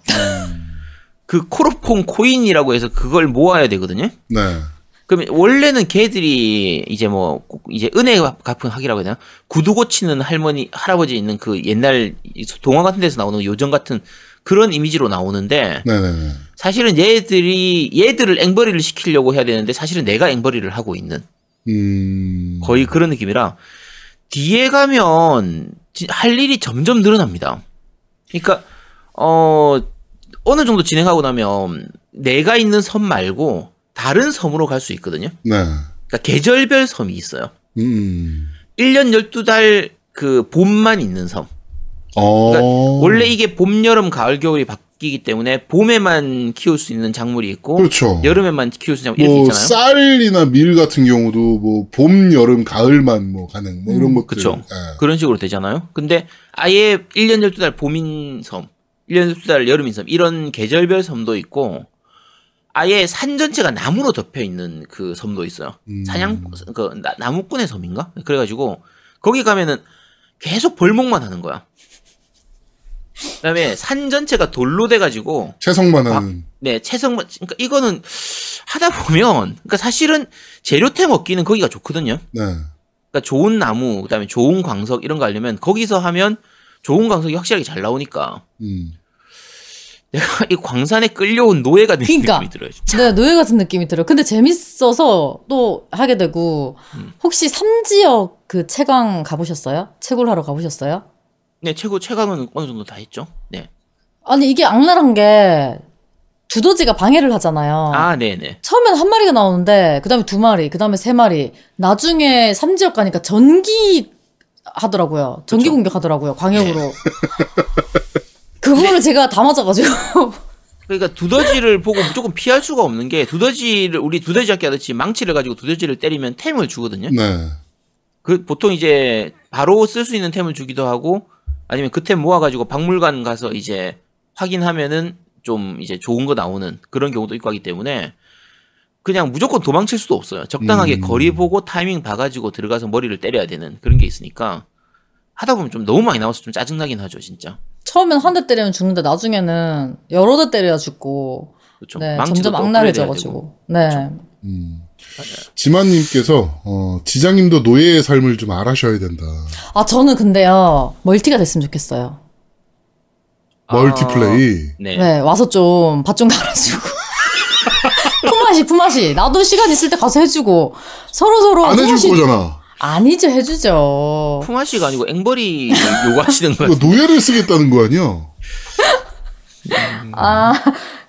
그 코로퐁 코인이라고 해서 그걸 모아야 되거든요. 네. 그러면 원래는 걔들이 이제 뭐꼭 이제 은혜 갚은 학이라고 해야 되나 구두 고치는 할머니 할아버지 있는 그 옛날 이 동화 같은 데서 나오는 요정 같은 그런 이미지로 나오는데 네네네. 사실은 얘들이 얘들을 앵벌이를 시키려고 해야 되는데 사실은 내가 앵벌이를 하고 있는 음. 거의 그런 느낌이라 뒤에 가면 지- 할 일이 점점 늘어납니다. 그러니까 어 어느 정도 진행하고 나면 내가 있는 섬 말고 다른 섬으로 갈 수 있거든요. 네. 그러니까 계절별 섬이 있어요. 음. 1년 12달 그 봄만 있는 섬. 어. 그러니까 원래 이게 봄, 여름, 가을, 겨울이 바뀌기 때문에 봄에만 키울 수 있는 작물이 있고 그렇죠. 여름에만 키울 수 있는 작물 뭐 있잖아요. 쌀이나 밀 같은 경우도 뭐 봄, 여름, 가을만 뭐 가능 뭐 이런 것들. 그쵸. 예. 그런 식으로 되잖아요. 근데 아예 1년 12달 봄인 섬, 1년 12달 여름 인 섬 이런 계절별 섬도 있고 아예 산 전체가 나무로 덮여 있는 그 섬도 있어요. 음. 사냥 그 나, 나무꾼의 섬인가? 그래 가지고 거기 가면은 계속 벌목만 하는 거야. 그다음에 산 전체가 돌로 돼 가지고 채성만 아, 하는. 네 채성만 그러니까 이거는 하다 보면 그러니까 사실은 재료템 얻기는 거기가 좋거든요. 네. 그러니까 좋은 나무, 그다음에 좋은 광석 이런 거 하려면 거기서 하면 좋은 광석이 확실하게 잘 나오니까 음. 내가 [LAUGHS] 이 광산에 끌려온 노예 같은 그러니까. 느낌이 들어요. 진짜. 네, 노예 같은 느낌이 들어요. 근데 재밌어서 또 하게 되고, 음. 혹시 삼지역 그 채광 가보셨어요? 채굴 하러 가보셨어요? 네, 최고 최강은 어느 정도 다 했죠. 네. 아니, 이게 악랄한 게, 두더지가 방해를 하잖아요. 아, 네, 네. 처음엔 한 마리가 나오는데, 그 다음에 두 마리, 그 다음에 세 마리. 나중에 삼지역 가니까 전기 하더라고요. 전기 그쵸. 공격하더라고요. 광역으로. [LAUGHS] 그거를 제가 다 맞아가지고. 그러니까 두더지를 보고 무조건 피할 수가 없는 게 두더지를 우리 두더지 잡기 하듯이 망치를 가지고 두더지를 때리면 템을 주거든요. 네. 그 보통 이제 바로 쓸 수 있는 템을 주기도 하고 아니면 그 템 모아가지고 박물관 가서 이제 확인하면은 좀 이제 좋은 거 나오는 그런 경우도 있고 하기 때문에 그냥 무조건 도망칠 수도 없어요. 적당하게 음. 거리 보고 타이밍 봐가지고 들어가서 머리를 때려야 되는 그런 게 있으니까 하다 보면 좀 너무 많이 나와서 좀 짜증나긴 하죠, 진짜. 처음엔 한 대 때리면 죽는데, 나중에는 여러 대 때려야 죽고, 그렇죠. 네, 점점. 악랄해져가지고. 네. 음. 지만님께서 어, 지장님도 노예의 삶을 좀 알아셔야 된다. 아, 저는 근데요, 멀티가 됐으면 좋겠어요. 멀티플레이. 네. 네, 와서 좀 밭 좀 갈아주고. 품앗이, 품앗이. 나도 시간 있을 때 가서 해주고. 서로서로. 안 해줄 품앗이- 거잖아. 아니죠, 해주죠. 품앗이가 아니고 앵벌이 [LAUGHS] 요구하시는 거 이거 노예를 쓰겠다는 거 아니야? 아,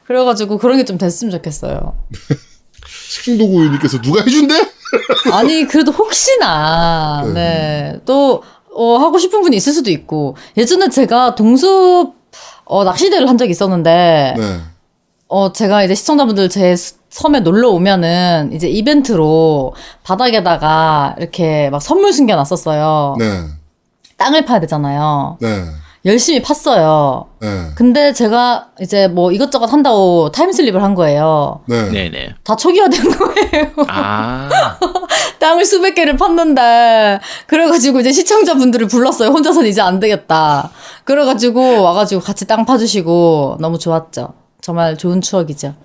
그래가지고 그런 게 좀 됐으면 좋겠어요. [LAUGHS] 식중도구님께서 누가 해준대? [LAUGHS] 아니, 그래도 혹시나, 네. 네. 또, 어, 하고 싶은 분이 있을 수도 있고. 예전에 제가 동숲, 어, 낚시대를 한 적이 있었는데, 네. 어, 제가 이제 시청자분들 제 스- 섬에 놀러 오면은 이제 이벤트로 바닥에다가 이렇게 막 선물 숨겨놨었어요. 네. 땅을 파야 되잖아요. 네. 열심히 팠어요. 네. 근데 제가 이제 뭐 이것저것 한다고 타임슬립을 한 거예요. 네. 네네. 다 초기화된 거예요. 아, [LAUGHS] 땅을 수백 개를 팠는데 그래가지고 이제 시청자분들을 불렀어요. 혼자서는 이제 안 되겠다. 그래가지고 와가지고 같이 땅 파주시고 너무 좋았죠. 정말 좋은 추억이죠.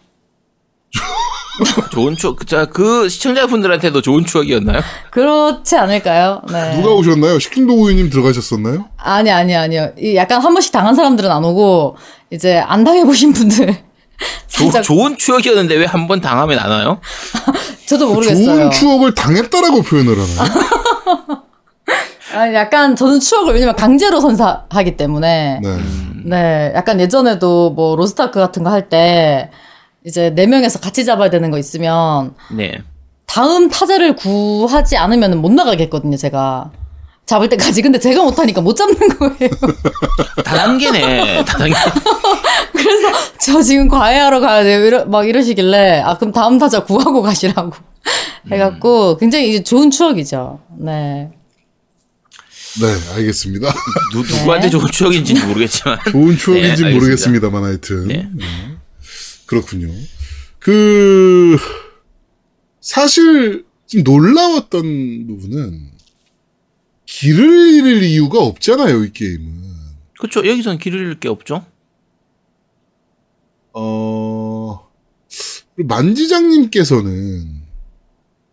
[LAUGHS] 좋은 추억. 그, 자, 그 시청자분들한테도 좋은 추억이었나요? 그렇지 않을까요? 네. 누가 오셨나요? 식중도구님 들어가셨었나요? 아니 아니 아니요. 이 약간 한 번씩 당한 사람들은 안 오고 이제 안 당해보신 분들 [LAUGHS] 조, 살짝 좋은 추억이었는데 왜 한 번 당하면 안 와요? [LAUGHS] 저도 모르겠어요. 좋은 추억을 당했다라고 표현을 하나요? 아니, 약간 저는 추억을 왜냐면 강제로 선사하기 때문에 네. 네, 약간 예전에도 뭐 로스타크 같은 거 할 때 이제 네 명에서 같이 잡아야 되는 거 있으면 네. 다음 타자를 구하지 않으면 못 나가겠거든요, 제가. 잡을 때까지. 근데 제가 못하니까 못 잡는 거예요. [LAUGHS] 다단계네. 다단계. [LAUGHS] 그래서 저 지금 과외하러 가야 돼요. 이러, 막 이러시길래, 아, 그럼 다음 타자 구하고 가시라고. [LAUGHS] 해갖고, 굉장히 이제 좋은 추억이죠. 네. 네, 알겠습니다. 누, 누구한테 좋은 추억인지는 모르겠지만. [LAUGHS] 좋은 추억인지 네, 모르겠습니다만 하여튼 네. 네. 그렇군요. 그 사실 좀 놀라웠던 부분은 길을 잃을 이유가 없잖아요, 이 게임은. 그렇죠. 여기서는 길을 잃을 게 없죠. 어 만지장님께서는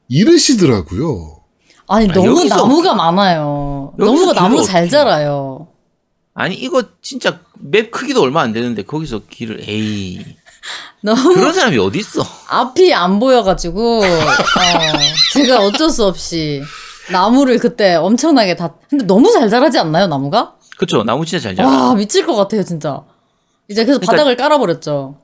잃으시더라고요. 아니, 아, 너무 여기서- 나무가 많아요. 너무가 나무 잘 자라요. 아니 이거 진짜 맵 크기도 얼마 안 되는데 거기서 길을 에이 [LAUGHS] 너무 그런 사람이 어디 있어? 앞이 안 보여가지고, 어, 제가 어쩔 수 없이 나무를 그때 엄청나게 다, 근데 너무 잘 자라지 않나요, 나무가? 그렇죠. 나무 진짜 잘 자라. 와, 미칠 것 같아요, 진짜. 이제 그래서 그러니까- 바닥을 깔아버렸죠.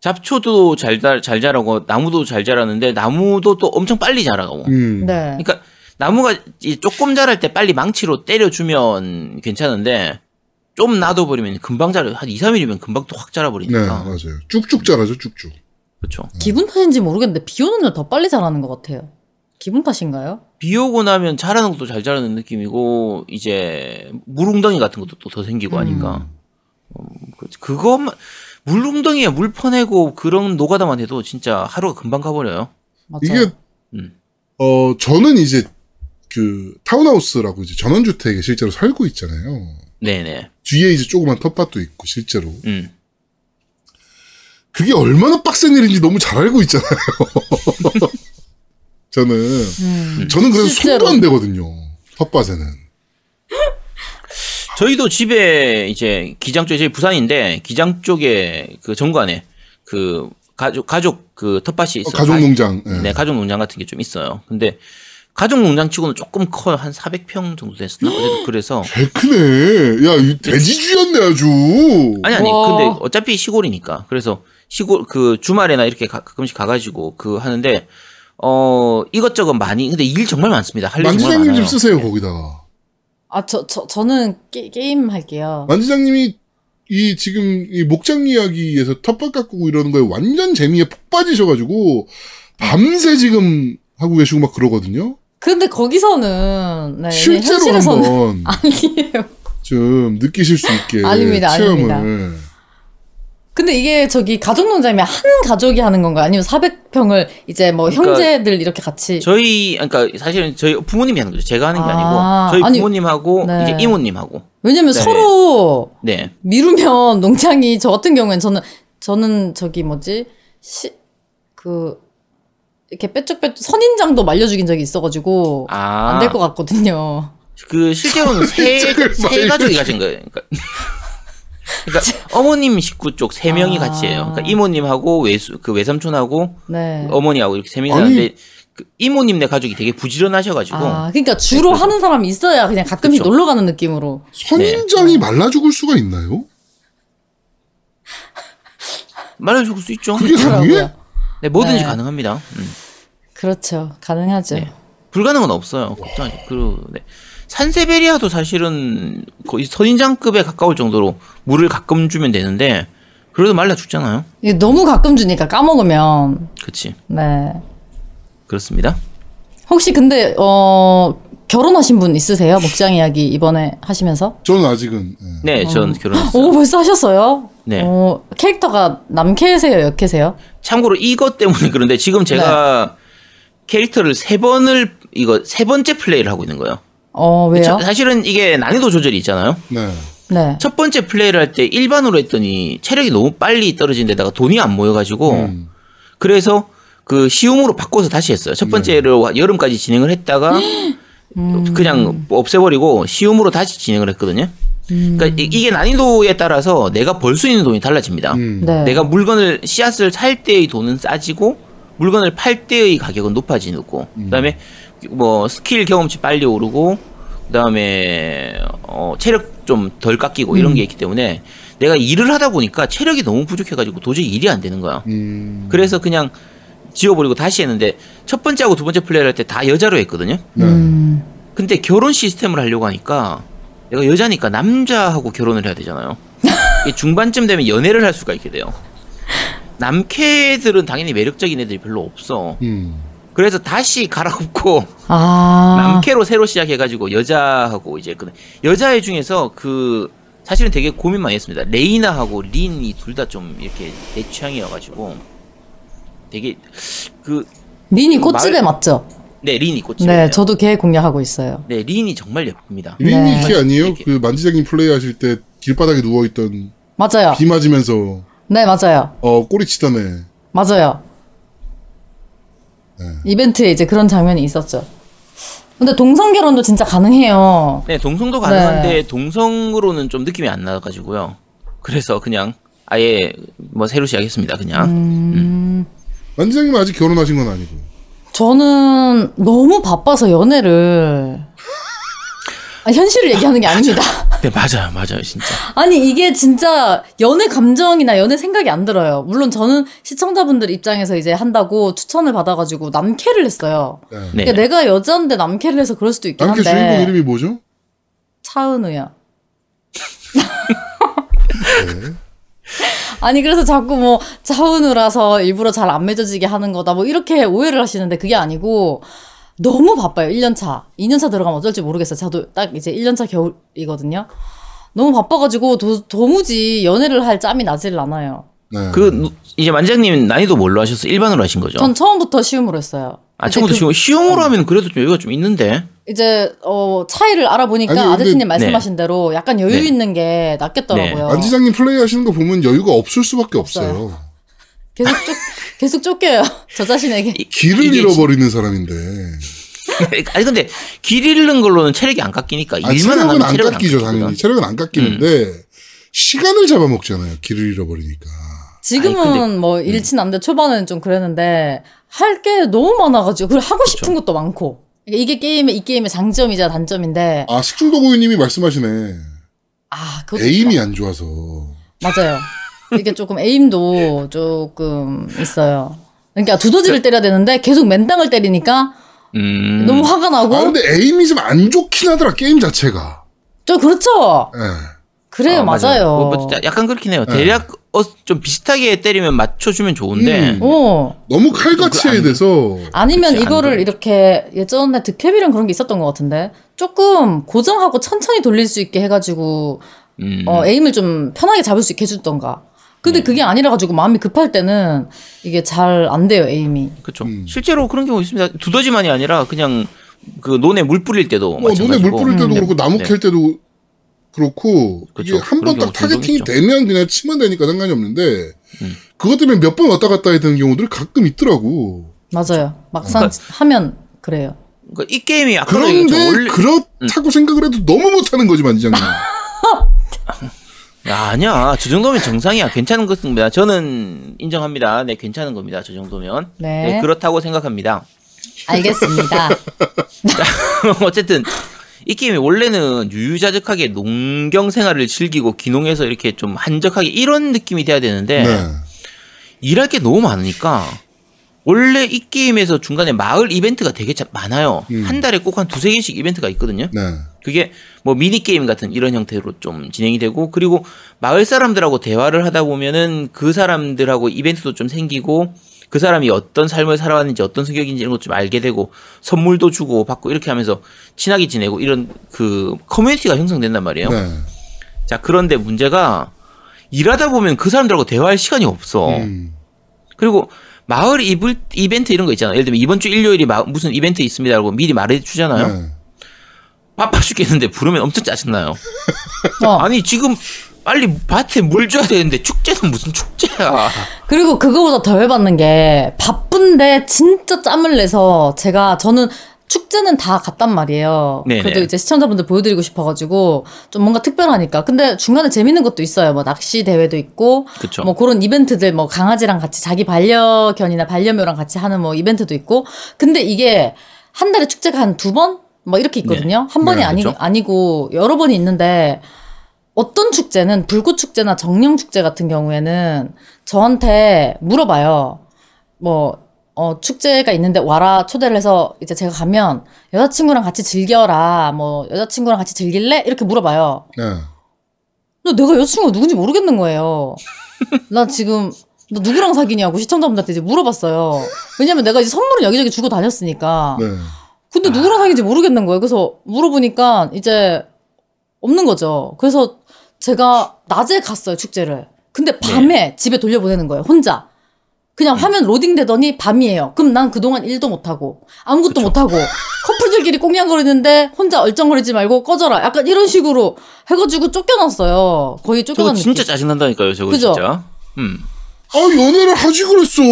잡초도 잘, 자- 잘 자라고 나무도 잘 자라는데 나무도 또 엄청 빨리 자라고. 음. 네. 그러니까 나무가 이 조금 자랄 때 빨리 망치로 때려주면 괜찮은데 좀 놔둬버리면 금방 자라. 한 2, 3일이면 금방 또확 네, 자라버리니까. 맞아요. 쭉쭉 자라죠, 쭉쭉. 그렇죠. 기분 탓인지 모르겠는데, 비 오는 날 더 빨리 자라는 것 같아요. 기분 탓인가요? 비 오고 나면 자라는 것도 잘 자라는 느낌이고 이제 물웅덩이 같은 것도 또 더 생기고 음. 하니까 어, 그- 그것만 물웅덩이에 물 퍼내고 그런 노가다만 해도 진짜 하루가 금방 가버려요. 맞아요. 이게 음. 어 저는 이제 그 타운하우스라고 이제 전원주택에 실제로 살고 있잖아요. 네네. 뒤에 이제 조그만 텃밭도 있고 실제로 음. 그게 얼마나 빡센 일인지 너무 잘 알고 있잖아요. [LAUGHS] 저는 음. 저는 그래서 실제로. 손도 안 대거든요. 텃밭에는. 저희도 집에 이제 기장 쪽에 저희 부산인데 기장 쪽에 그 정관에 그 가족 가족 그 텃밭이 있어요. 가족 농장. 예. 네, 가족 농장 같은 게 좀 있어요. 근데 가족 농장 치고는 조금 커요. 한 400평 정도 됐었나? 어쨌든 그래서 개 크네. 야, 이 돼지주였네 아주. 아니 아니 와. 근데 어차피 시골이니까 그래서 시골 그 주말에나 이렇게 가, 가끔씩 가가지고 그 하는데 어 이것저것 많이 근데 일 정말 많습니다. 할일 정말 만지장님 많아요. 좀 쓰세요 거기다가. 아, 저, 저, 저는 게, 게임 할게요. 만지장님이 이 지금 이 목장 이야기에서 텃밭 가꾸고 이러는 거에 완전 재미에 푹 빠지셔가지고 밤새 지금 하고 계시고 막 그러거든요. 근데 거기서는, 네. 실제로 현실에서는 [LAUGHS] 아니에요. 좀 느끼실 수 있게 아닙니다, 체험을. 아닙니다. 근데 이게 저기 가족 농장이면 한 가족이 하는 건가요? 아니면 400평을 이제 뭐 그러니까 형제들 이렇게 같이 저희 그러니까 사실은 저희 부모님이 하는 거죠. 제가 하는 게 아, 아니고 저희 아니, 부모님하고 네. 이제 이모님하고 왜냐면 네. 서로 네 미루면 농장이 저 같은 경우엔 저는 저는 저기 뭐지 시 그 이렇게 빼쭉빼쭉 선인장도 말려 죽인 적이 있어가지고 아. 안 될 것 같거든요. 그 실제로는 [LAUGHS] 세, 정말 세 가족이 가진 거예요. 그러니까, [LAUGHS] 그러니까 어머님 식구 쪽 세 명이 아. 같이 해요. 그러니까 이모님하고 외수 그 외삼촌하고 네. 어머니하고 이렇게 세 명이. 사는데 그 이모님네 가족이 되게 부지런하셔가지고 아 그러니까 주로 하는 사람이 있어야 그냥 가끔씩 그쵸. 놀러 가는 느낌으로. 선인장이 네. 말라 죽을 수가 있나요? 말려 죽을 수 있죠. 그게 가능해? 네, 뭐든지 네. 가능합니다. 음. 그렇죠. 가능하죠. 네. 불가능은 없어요. 걱정하지. 그 네. 산세베리아도 사실은 거의 선인장급에 가까울 정도로 물을 가끔 주면 되는데 그래도 말라 죽잖아요. 이게 너무 가끔 주니까 까먹으면 그치. 네. 그렇습니다. 혹시 근데 어 결혼하신 분 있으세요? 목장 이야기 이번에 하시면서? 저는 아직은 예. 네, 전 결혼했어요. 오 벌써 하셨어요? 네. 어, 캐릭터가 남캐세요, 여캐세요? 참고로 이것 때문에 그런데 지금 제가 네. 캐릭터를 세 번을 이거 세 번째 플레이를 하고 있는 거예요. 어 왜요? 저- 사실은 이게 난이도 조절이 있잖아요. 네. 네. 첫 번째 플레이를 할 때 일반으로 했더니 체력이 너무 빨리 떨어진 데다가 돈이 안 모여가지고 음. 그래서 그 쉬움으로 바꿔서 다시 했어요. 첫 번째를 여름까지 진행을 했다가 음. 그냥 없애버리고 쉬움으로 다시 진행을 했거든요. 음. 그러니까 이- 이게 난이도에 따라서 내가 벌 수 있는 돈이 달라집니다. 음. 네. 내가 물건을 씨앗을 살 때의 돈은 싸지고 물건을 팔 때의 가격은 높아지고 그다음에 뭐 스킬 경험치 빨리 오르고 그다음에 어 체력 좀 덜 깎이고 이런 게 있기 때문에 내가 일을 하다 보니까 체력이 너무 부족해가지고 도저히 일이 안 되는 거야. 음. 그래서 그냥 지워버리고 다시 했는데 첫 번째하고 두 번째 플레이를 할 때 다 여자로 했거든요. 네. 음. 근데 결혼 시스템을 하려고 하니까 내가 여자니까 남자하고 결혼을 해야 되잖아요. 이게 중반쯤 되면 연애를 할 수가 있게 돼요. 남캐들은 당연히 매력적인 애들이 별로 없어. 음. 그래서 다시 갈아엎고 아. 남캐로 새로 시작해가지고 여자하고 이제 그 여자애 중에서 그 사실은 되게 고민 많이 했습니다. 레이나하고 린이 둘 다 좀 이렇게 내 취향이어가지고 되게 그 린이 꽃집에 말- 맞죠? 네, 린이 꽃이 네, 저도 걔 공략하고 있어요. 네, 린이 정말 예쁩니다. 린이 네. 걔 아니에요? 그 만지작님 플레이 하실 때 길바닥에 누워 있던 맞아요. 비 맞으면서 네, 맞아요. 어 꼬리 치던 애. 맞아요. 네. 이벤트에 이제 그런 장면이 있었죠. 근데 동성 결혼도 진짜 가능해요. 네, 동성도 가능한데 동성으로는 좀 느낌이 안 나가지고요. 그래서 그냥 아예 뭐 새로 시작했습니다. 그냥. 음, 만지작님 아직 결혼하신 건 아니고. 저는 너무 바빠서 연애를 아, 현실을 얘기하는 게 아닙니다. 네, 맞아요, 맞아요, 진짜. 아니 이게 진짜 연애 감정이나 연애 생각이 안 들어요. 물론 저는 시청자분들 입장에서 이제 한다고 추천을 받아가지고 남캐를 했어요. 네. 네. 그러니까 내가 여자인데 남캐를 해서 그럴 수도 있긴 남캐 주인공 이름이 뭐죠? 차은우야. [LAUGHS] 네. 아니 그래서 자꾸 뭐 차은우라서 일부러 잘 안 맺어지게 하는 거다 뭐 이렇게 오해를 하시는데 그게 아니고 너무 바빠요 1년차 2년차 들어가면 어쩔지 모르겠어요 저도 딱 이제 1년차 겨울이거든요 너무 바빠가지고 도, 도무지 연애를 할 짬이 나질 않아요 네. 그 누- 이제 만장님 난이도 뭘로 하셨어요? 일반으로 하신 거죠? 전 처음부터 시음으로 했어요 아, 처음부터 그- 쉬움으로 하면 그래도 좀 여유가 좀 있는데. 이제 어 차이를 알아보니까 아니, 근데- 아저씨님 말씀하신 대로 약간 여유 네. 있는 게 낫겠더라고요 만지작님 플레이 하시는 거 보면 여유가 없을 수밖에 없어요. 없어요. 계속 쫓 계속 쫓겨요 [LAUGHS] 저 자신에게 이- 길을 잃어버리는 사람인데. 아니 근데 길 잃는 걸로는 체력이 안 깎이니까 아, 일만 체력은 안 체력은 깎이죠, 깎이거든. 당연히. 체력은 안 깎이는데, 시간을 잡아먹잖아요, 길을 잃어버리니까. 지금은 아니, 근데- 뭐 일친 안돼 초반에는 좀 그랬는데 할 게 너무 많아가지고 그리고 하고 싶은 것도 많고 그러니까 이게 게임의 이 게임의 장점이자 단점인데 아, 식중독 우유님이 말씀하시네. 아 그것도 에임이 안 좋아서. 맞아요 이게 조금 에임도 조금 있어요 그러니까 두더지를 때려야 되는데 계속 맨땅을 때리니까 음. 너무 화가 나고 아, 근데 에임이 좀 안 좋긴 하더라, 게임 자체가. 좀 그렇죠 예. 그래요 아, 맞아요, 뭐, 뭐 진짜 약간 그렇긴 해요. 네. 대략 어, 좀 비슷하게 때리면 맞춰주면 좋은데. 음. 어 너무 칼같이 그 해야 안- 돼서. 아니면 그치, 안 이거를. 이렇게 예전에 득캐비랑 그런 게 있었던 것 같은데 조금 고정하고 천천히 돌릴 수 있게 해가지고 음. 어, 에임을 좀 편하게 잡을 수 있게 해주던가. 근데 그게 아니라 가지고 마음이 급할 때는 이게 잘 안 돼요 에임이. 그렇죠. 음. 실제로 그런 경우 있습니다. 두더지만이 아니라 그냥 그 논에 물 뿌릴 때도 뭐, 눈에 마찬가지고. 물 뿌릴 때도 음. 그렇고, 나무 네. 캘 때도 그렇고, 그쵸. 이게 한 번 딱 타겟팅이. 되면 그냥 치면 되니까 상관이 없는데, 음. 그것 때문에 몇 번 왔다 갔다 해야 되는 경우들 가끔 있더라고. 맞아요. 막상 그러니까- 하면 그래요. 그러니까 이 게임이. 그런데 원래 음. 그렇다고 생각을 해도 너무 못하는 거지 만지장님. 야, 아니야. 저 정도면 정상이야. 괜찮은 것입니다. 저는 인정합니다. 네, 괜찮은 겁니다. 저 정도면. 네. 그렇다고 생각합니다. 알겠습니다. [LAUGHS] 어쨌든 이 게임이 원래는 유유자적하게 농경 생활을 즐기고 귀농해서 이렇게 좀 한적하게 이런 느낌이 돼야 되는데 네. 일할 게 너무 많으니까 원래 이 게임에서 중간에 마을 이벤트가 되게 자- 많아요. 음. 한 달에 꼭 한 두세 개씩 이벤트가 있거든요. 네. 그게 뭐 미니 게임 같은 이런 형태로 좀 진행이 되고 그리고 마을 사람들하고 대화를 하다 보면은 그 사람들하고 이벤트도 좀 생기고 그 사람이 어떤 삶을 살아왔는지 어떤 성격인지 이런 것 좀 알게 되고 선물도 주고 받고 이렇게 하면서 친하게 지내고 이런 그 커뮤니티가 형성된단 말이에요. 네. 자 그런데 문제가 일하다 보면 그 사람들하고 대화할 시간이 없어. 음. 그리고 마을 이블, 이벤트 이런 거 있잖아요. 예를 들면 이번 주 일요일이 마- 무슨 이벤트 있습니다라고 미리 말해주잖아요. 네. 바빠 죽겠는데 부르면 엄청 짜증나요. 어. [LAUGHS] 아니 지금 빨리 밭에 물 줘야 되는데 축제는 무슨 축제야. 그리고 그거보다 더 열받는 게 바쁜데 진짜 짬을 내서 제가 저는 축제는 다 갔단 말이에요. 네네. 그래도 이제 시청자분들 보여드리고 싶어가지고 좀 뭔가 특별하니까. 근데 중간에 재밌는 것도 있어요. 뭐 낚시 대회도 있고, 그쵸. 뭐 그런 이벤트들 뭐 강아지랑 같이 자기 반려견이나 반려묘랑 같이 하는 뭐 이벤트도 있고. 근데 이게 한 달에 축제가 한 두 번? 뭐 이렇게 있거든요. 한 번이 네, 아니. 아니고 여러 번이 있는데 어떤 축제는 불꽃 축제나 정령 축제 같은 경우에는 저한테 물어봐요. 뭐 어, 축제가 있는데 와라 초대를 해서 이제 제가 가면 여자친구랑 같이 즐겨라. 뭐 여자친구랑 같이 즐길래? 이렇게 물어봐요. 네. 근데 내가 여자친구가 누군지 모르겠는 거예요. [LAUGHS] 나 지금 너 누구랑 사귀냐고 시청자분들한테 이제 물어봤어요. 왜냐면 내가 이제 선물은 여기저기 주고 다녔으니까. 네. 근데 누구랑 사귀는지 모르겠는 거예요. 그래서 물어보니까 이제 없는 거죠. 그래서 제가 낮에 갔어요, 축제를. 근데 밤에 집에 돌려보내는 거예요, 혼자. 그냥 화면 로딩 되더니 밤이에요. 그럼 난 그동안 일도 못하고, 아무것도 못하고, 커플들끼리 꽁냥거리는데 혼자 얼쩡거리지 말고 꺼져라. 약간 이런 식으로 해가지고 쫓겨났어요. 거의 쫓겨난 진짜 느낌. 짜증난다니까요, 저거 그죠? 진짜. 음. 아, 연애를 하지 그랬어.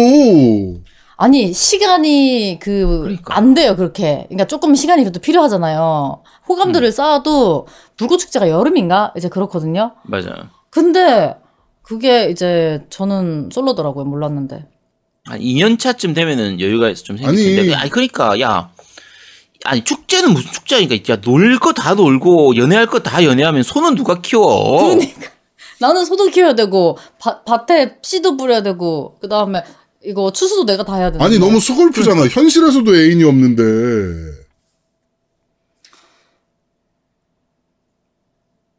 아니 시간이 그 그러니까. 안 돼요 그렇게 그러니까 조금 시간이 그래도 필요하잖아요 음. 호감들을 쌓아도 불꽃 축제가 여름인가 이제 그렇거든요 맞아요. 근데 그게 이제 저는 솔로더라고요 몰랐는데 한 2년 차쯤 되면은 여유가 좀 생길 아니. 텐데. 아니 그러니까 야. 아니 축제는 무슨 축제니까 야 놀 거 다 놀고 연애할 거 다 연애하면 손은 누가 키워? 그러니까 나는 소도 키워야 되고 밭- 밭에 씨도 뿌려야 되고 그 다음에 이거 추수도 내가 다 해야 되는 아니, 너무 서글프잖아. 현실에서도 애인이 없는데.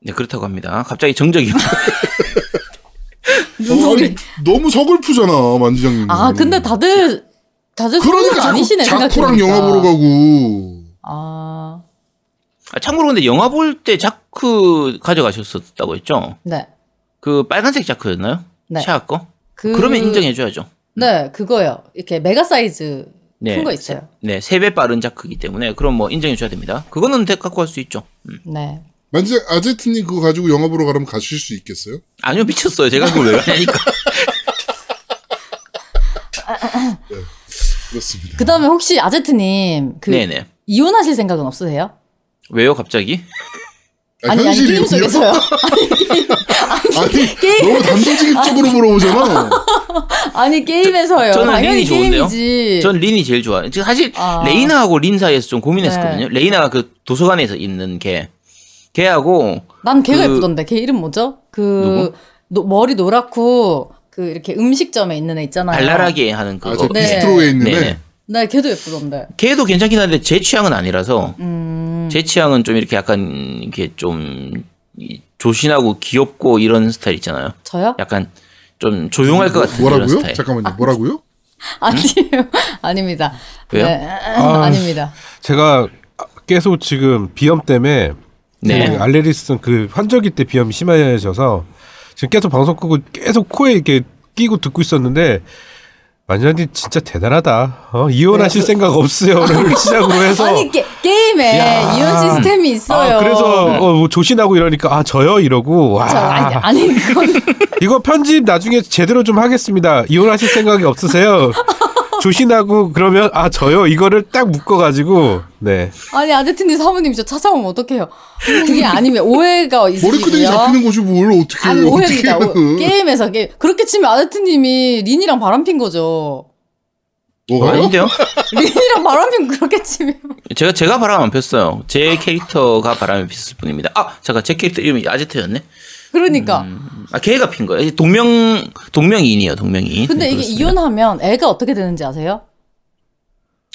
네 그렇다고 합니다. 갑자기 정적이 어, [LAUGHS] 아니, 너무 서글프잖아, 만지장님. 아 근데 다들 다들 그러니까 아니시네 자쿠랑 영화 보러 가고. 아 아, 참고로 근데 영화 볼 때 자크 가져가셨었다고 했죠? 네. 그 빨간색 자크였나요? 네. 시아 거? 그, 그러면 인정해줘야죠. 네, 그거요. 이렇게 메가 사이즈 네. 큰거 있어요. 네, 세 배 빠른 자크이기 때문에 그럼 뭐 인정해 줘야 됩니다. 그거는 대- 갖고 갈수 있죠. 음. 네. 만지 아제트님 그거 가지고 영화 보러 가면 가실 수 있겠어요? 아니요, 미쳤어요. 제가 그걸 왜 가냐니까. [LAUGHS] [LAUGHS] 그렇습니다. 그 다음에 혹시 아제트님, 그, 네네. 이혼하실 생각은 없으세요? 왜요, 갑자기? 아, 아니, 아니, 게임 현실이군요. 속에서요. [LAUGHS] 아니, 게임- 너무 단도직입적으로 물어보잖아. 아니, 게임에서요. 저는 당연히 린이 좋은데요? 게임이지. 전 린이 제일 좋아요. 지금 사실 아. 레이나하고 린 사이에서 좀 고민했었거든요. 네. 레이나가 그 도서관에서 있는 걔. 걔하고 난 걔가 그- 예쁘던데. 걔 이름 뭐죠? 그, 노- 머리 노랗고, 그, 이렇게 음식점에 있는 애 있잖아요. 발랄하게 하는 그거. 아, 저 네. bistro에 있는 네네. 애. 네, 걔도 예쁘던데. 걔도 괜찮긴 한데 제 취향은 아니라서 음, 제 취향은 좀 이렇게 약간 이렇게 좀 이- 조신하고 귀엽고 이런 스타일 있잖아요. 저요? 약간 좀 조용할 것 같은 이런 뭐라고요? 스타일. 잠깐만요. 뭐라고요? [LAUGHS] 아니에요. [LAUGHS] 아닙니다. 왜요? 네, [LAUGHS] 아 닙니다. 제가 계속 지금 비염 때문에 네. 그 알레리슨 그 환절기 때 비염이 심해져서 지금 계속 방송 끄고 계속 코에 이렇게 끼고 듣고 있었는데 완전히 진짜 대단하다. 어, 이혼하실 생각 없어요를 시작으로 해서 [LAUGHS] 아니, 게, 게임에 야. 이혼 시스템이 있어요. 아, 그래서 어, 뭐 조신하고 이러니까 아 저요 이러고 와 저, 아니, 아니, 그건. [LAUGHS] 이거 편집 나중에 제대로 좀 하겠습니다. 이혼하실 생각이 없으세요? [LAUGHS] 조신하고 그러면 아 저요 이거를 딱 묶어가지고 네 아니 아제트님 사모님 저 찾아오면 어떡해요 그게 아니면 오해가 머리끄댕이 있으시고요 잡히는 거지 뭘 어떻게 아니? 오해입니다 어떻게 오- 해요? 게임에서 게 그렇게 치면 아제트님이 린이랑 바람핀 거죠 뭐가요? 아닌데요? 린이랑 바람핀 그렇게 치면 제가 제가 바람 안 폈어요. 제 캐릭터가 바람을 폈을 뿐입니다. 아 잠깐 제 캐릭터 이름이 아제트였네. 그러니까 아 걔가 핀 거예요. 동명 동명이인이요. 동명이인. 근데 네, 이게 그렇습니다. 이혼하면 애가 어떻게 되는지 아세요?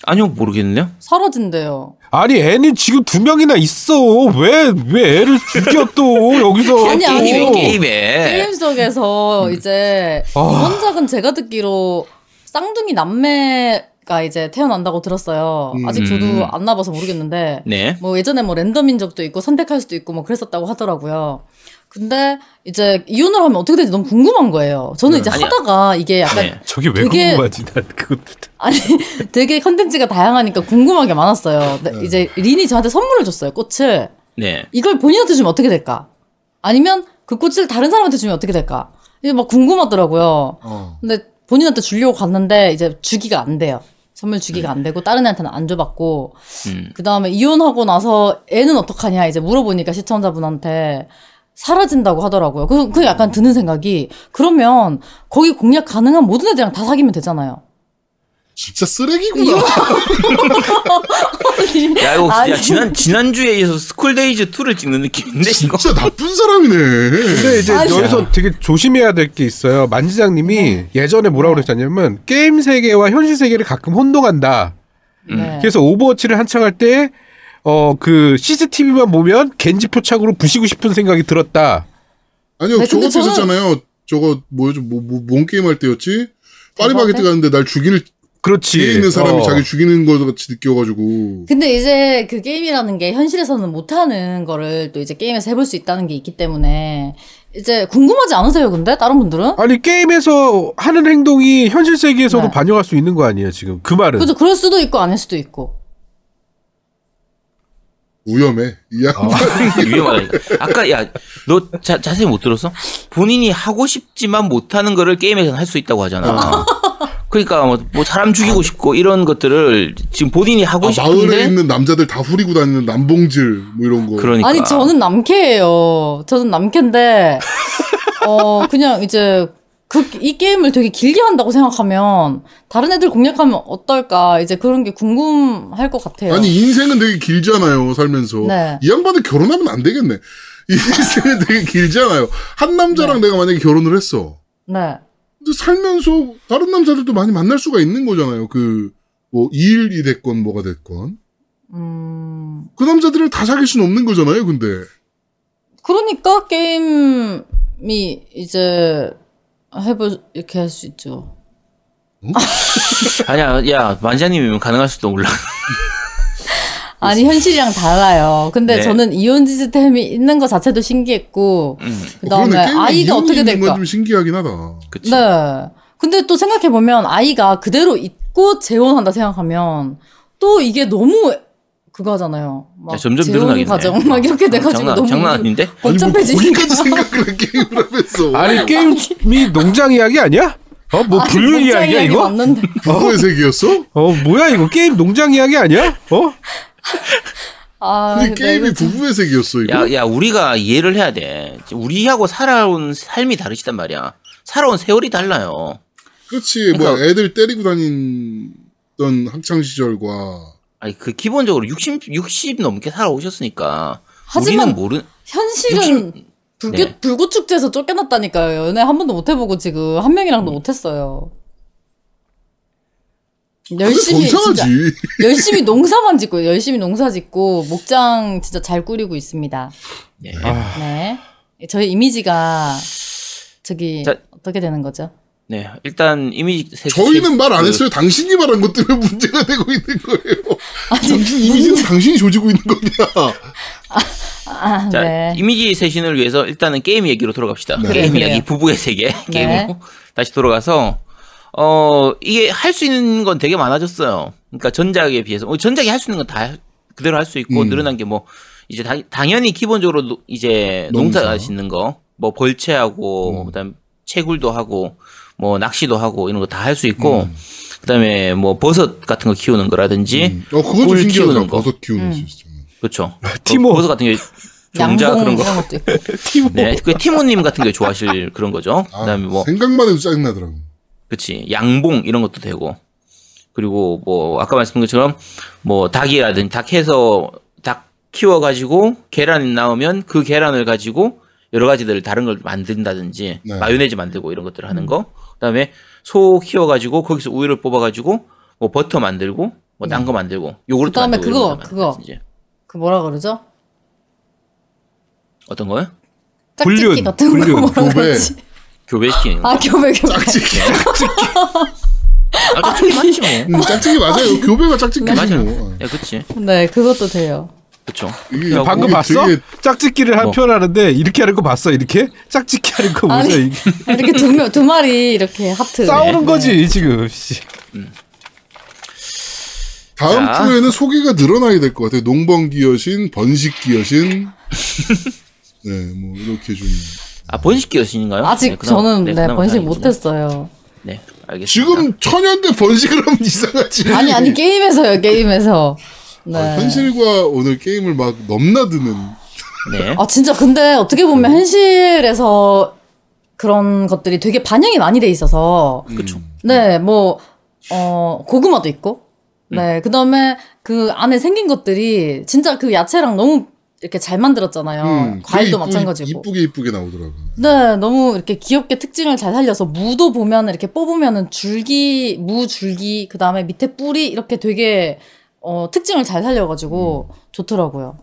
아니요 모르겠네요. 사라진대요 아니 애는 지금 두 명이나 있어 왜 왜 애를 죽여 또 여기서 아니, 또. 아니, 게임에 뭐. 게임에. 게임 속에서 이제 아. 이번작은 제가 듣기로 쌍둥이 남매 가 이제 태어난다고 들었어요 아직 저도 음. 안 나봐서 모르겠는데 네. 뭐 예전에 뭐 랜덤인 적도 있고 선택할 수도 있고 뭐 그랬었다고 하더라고요. 근데 이제 이혼을 하면 어떻게 되는지 너무 궁금한 거예요. 저는 이제 아니야. 하다가 이게 약간 네. 저게 왜 되게- 궁금하지 난 그것도 아니 되게 컨텐츠가 다양하니까 궁금한 게 많았어요. 근데 이제 린이 저한테 선물을 줬어요. 꽃을. 네. 이걸 본인한테 주면 어떻게 될까? 아니면 그 꽃을 다른 사람한테 주면 어떻게 될까? 이게 막 궁금하더라고요. 어. 근데 본인한테 주려고 갔는데 이제 주기가 안 돼요. 선물 주기가 안 되고 다른 애한테는 안 줘봤고 음. 그 다음에 이혼하고 나서 애는 어떡하냐 이제 물어보니까 시청자분한테 사라진다고 하더라고요. 그, 그 약간 드는 생각이 그러면 거기 공략 가능한 모든 애들이랑 다 사귀면 되잖아요. 진짜 쓰레기구나. 야 이거 아니. 야, 지난 지난주에 이어서 School Days 2를 찍는 느낌인데 이거. 진짜 나쁜 사람이네. 근데 이제 아니. 여기서 되게 조심해야 될 게 있어요. 만지장님이 예전에 뭐라고 그랬냐면 게임 세계와 현실 세계를 가끔 혼동한다. 네. 그래서 Overwatch를 한창 할 때 어 그 CCTV만 보면 겐지 표착으로 부시고 싶은 생각이 들었다. 아니요, 네, 저는- 있었잖아요. 저거 뭐였죠? 뭐, 뭐, 뭔 게임 할 때였지? 파리바게트? 가는데 날 죽이는 그렇지. 뒤에 있는 사람이 어. 자기 죽이는 거 같이 느껴가지고. 근데 이제 그 게임이라는 게 현실에서는 못하는 거를 또 이제 게임에서 해볼 수 있다는 게 있기 때문에 이제 궁금하지 않으세요, 근데? 다른 분들은? 아니 게임에서 하는 행동이 현실 세계에서도 네. 반영할 수 있는 거 아니에요 지금 그 말은. 그죠, 그럴 수도 있고 아닐 수도 있고. 위험해. 이 양반. 위험하다니까. 아까 야너 자세히 못 들었어? 본인이 하고 싶지만 못하는 거를 게임에서는 할 수 있다고 하잖아. 그러니까 뭐, 뭐 사람 죽이고 싶고 이런 것들을 지금 본인이 하고 아, 마을에 싶은데 있는 남자들 다 후리고 다니는 남봉질, 뭐 이런 거. 그러니까 아니, 저는 남캐예요. 저는 남캐인데, [LAUGHS] 어, 그냥 이제, 그, 이 게임을 되게 길게 한다고 생각하면, 다른 애들 공략하면 어떨까, 이제 그런 게 궁금할 것 같아요. 아니, 인생은 되게 길잖아요, 살면서. 네. 이 양반은 결혼하면 안 되겠네. 인생은 되게 길잖아요. 한 남자랑 네. 내가 만약에 결혼을 했어. 네. 근데 살면서 다른 남자들도 많이 만날 수가 있는 거잖아요. 그, 뭐, 일이 됐건 뭐가 됐건. 음, 그 남자들을 다 사귈 수는 없는 거잖아요, 근데. 그러니까 게임이 이제, 해볼, 이렇게 할 수 있죠. [LAUGHS] 아니야 야 만자님이면 가능할 수도 몰라. [LAUGHS] 아니, 현실이랑 달라요. 근데 네. 저는 이온 시스템이 있는 것 자체도 신기했고, 음, 그 다음에 그러네. 게임에 아이가 어떻게 될까? 좀 신기하긴 하다. 그치. 네. 근데 또 생각해 보면 아이가 그대로 있고 재혼한다 생각하면 또 이게 너무 그거잖아요. 막 야, 점점 늘어나겠네. 과정 막 이렇게 돼가지고 장난, 너무 장난 아닌데? [LAUGHS] 아니, 뭐, 복잡해지니까. 생각을 해, 게임을 하면서. 아니 게임이 농장 이야기 아니야? 어 뭐 불륜 이야기야 이야기 이거? 맞는데. 부부의 세계였어? 어 뭐야 이거 게임 농장 이야기 아니야? 어? 아, 근데 네, 게임이 참- 부부의 세계였어, 이거? 야, 야, 우리가 이해를 해야 돼. 우리하고 살아온 삶이 다르시단 말이야. 살아온 세월이 달라요. 그렇지. 뭐, 그러니까- 애들 때리고 다니던 학창시절과. 아니, 그, 기본적으로 60, 60 넘게 살아오셨으니까. 하지만 우리는 모르, 현실은 불교, 네. 불구축제에서 쫓겨났다니까요. 연애 한 번도 못 해보고 지금 한 명이랑도 못 했어요. 열심히 진짜. 열심히 농사만 짓고 열심히 농사 짓고 목장 진짜 잘 꾸리고 있습니다. 네. 아, 네. 저희 이미지가 저기 자- 어떻게 되는 거죠? 네. 일단, 이미지 세 저희는 말안 그- 했어요. 당신이 말한 것 때문에 [LAUGHS] 문제가 되고 있는 거예요. 당신 이미지는 당신이 조지고 있는 거냐. 아, 자, 네. 이미지 세신을 위해서 일단은 게임 얘기로 돌아갑시다. 네. 게임 그래요, 이야기. 부부의 세계 [LAUGHS] 네. 게임으로 다시 돌아가서 어 이게 할 수 있는 건 되게 많아졌어요. 그러니까 전작에 비해서 어, 전작이 할 수 있는 건 다 그대로 할 수 있고 음. 늘어난 게 뭐 이제 다, 당연히 기본적으로 노- 이제 농사, 농사. 짓는 거, 뭐 벌채하고 음. 그다음 채굴도 하고 뭐 낚시도 하고 이런 거 다 할 수 있고 음. 그다음에 뭐 버섯 같은 거 키우는 거라든지 음. 어, 꿀 신기하다. 키우는 거. 버섯 키우는 음. 시스템. 그렇죠. [LAUGHS] 티모. 버섯 같은 게 종자 그런 거. [LAUGHS] 티모. 네, 그 티모님 같은 게 좋아하실 그런 거죠. 아, 그다음에 뭐, 생각만 해도 짜증 나더라고. 그치 양봉 이런 것도 되고 그리고 뭐 아까 말씀드린 것처럼 뭐 닭이라든지 닭 해서 닭 키워 가지고 계란이 나오면 그 계란을 가지고 여러 가지들 다른 걸 만든다든지 네. 마요네즈 만들고 이런 것들을 하는 거. 그다음에 소 키워가지고 거기서 우유를 뽑아가지고 뭐 버터 만들고 뭐딴거 만들고 요구르트 그다음에 만들고 그거, 그거. 만든다든지. 그 뭐라 그러죠? 어떤 거요? 짝짓기 불륜, 같은 거 불륜, 뭐라 교배. 그러지? 교배시키는 거. 아 교배 교배. 짝짓기. 아, 짝짓기 맞지 뭐. 음, 짝짓기 맞아요. 교배가 짝짓기지 맞아. 뭐. 야, 그치. 네 그것도 돼요. 야, 방금 봤어? 짝짓기를 한 뭐. 표현하는데 이렇게 하는 거 봤어? 이렇게 짝짓기 하는 거 보세요. 이게 이렇게 두, 명- 두 마리 이렇게 하트. [LAUGHS] 싸우는 네. 거지 지금. 씨. 다음 자. 프로에는 소개가 늘어나야 될 것 같아요. 농번기 여신, 번식기 여신. [LAUGHS] 네, 뭐 이렇게 좀. 아, 번식기 여신인가요? 아직 네, 그나마- 저는 네, 그나마 번식. 못했어요. 네, 알겠습니다. 지금 천연대 번식을 하면 이상하지. [LAUGHS] 아니 아니 게임에서요 게임에서. 네. 아, 현실과 오늘 게임을 막 넘나드는. 네. 아 진짜 근데 어떻게 보면 현실에서 그런 것들이 되게 반영이 많이 돼 있어서 음. 그쵸. 네뭐 어, 고구마도 있고, 네, 그 다음에 그 안에 생긴 것들이 진짜 그 야채랑 너무 이렇게 잘 만들었잖아요. 음, 과일도 이쁘- 마찬가지고. 이쁘게 이쁘게 나오더라고. 네, 너무 이렇게 귀엽게 특징을 잘 살려서 무도 보면 이렇게 뽑으면은 줄기, 무 줄기, 그 다음에 밑에 뿌리 이렇게 되게 어, 특징을 잘 살려가지고 좋더라고요.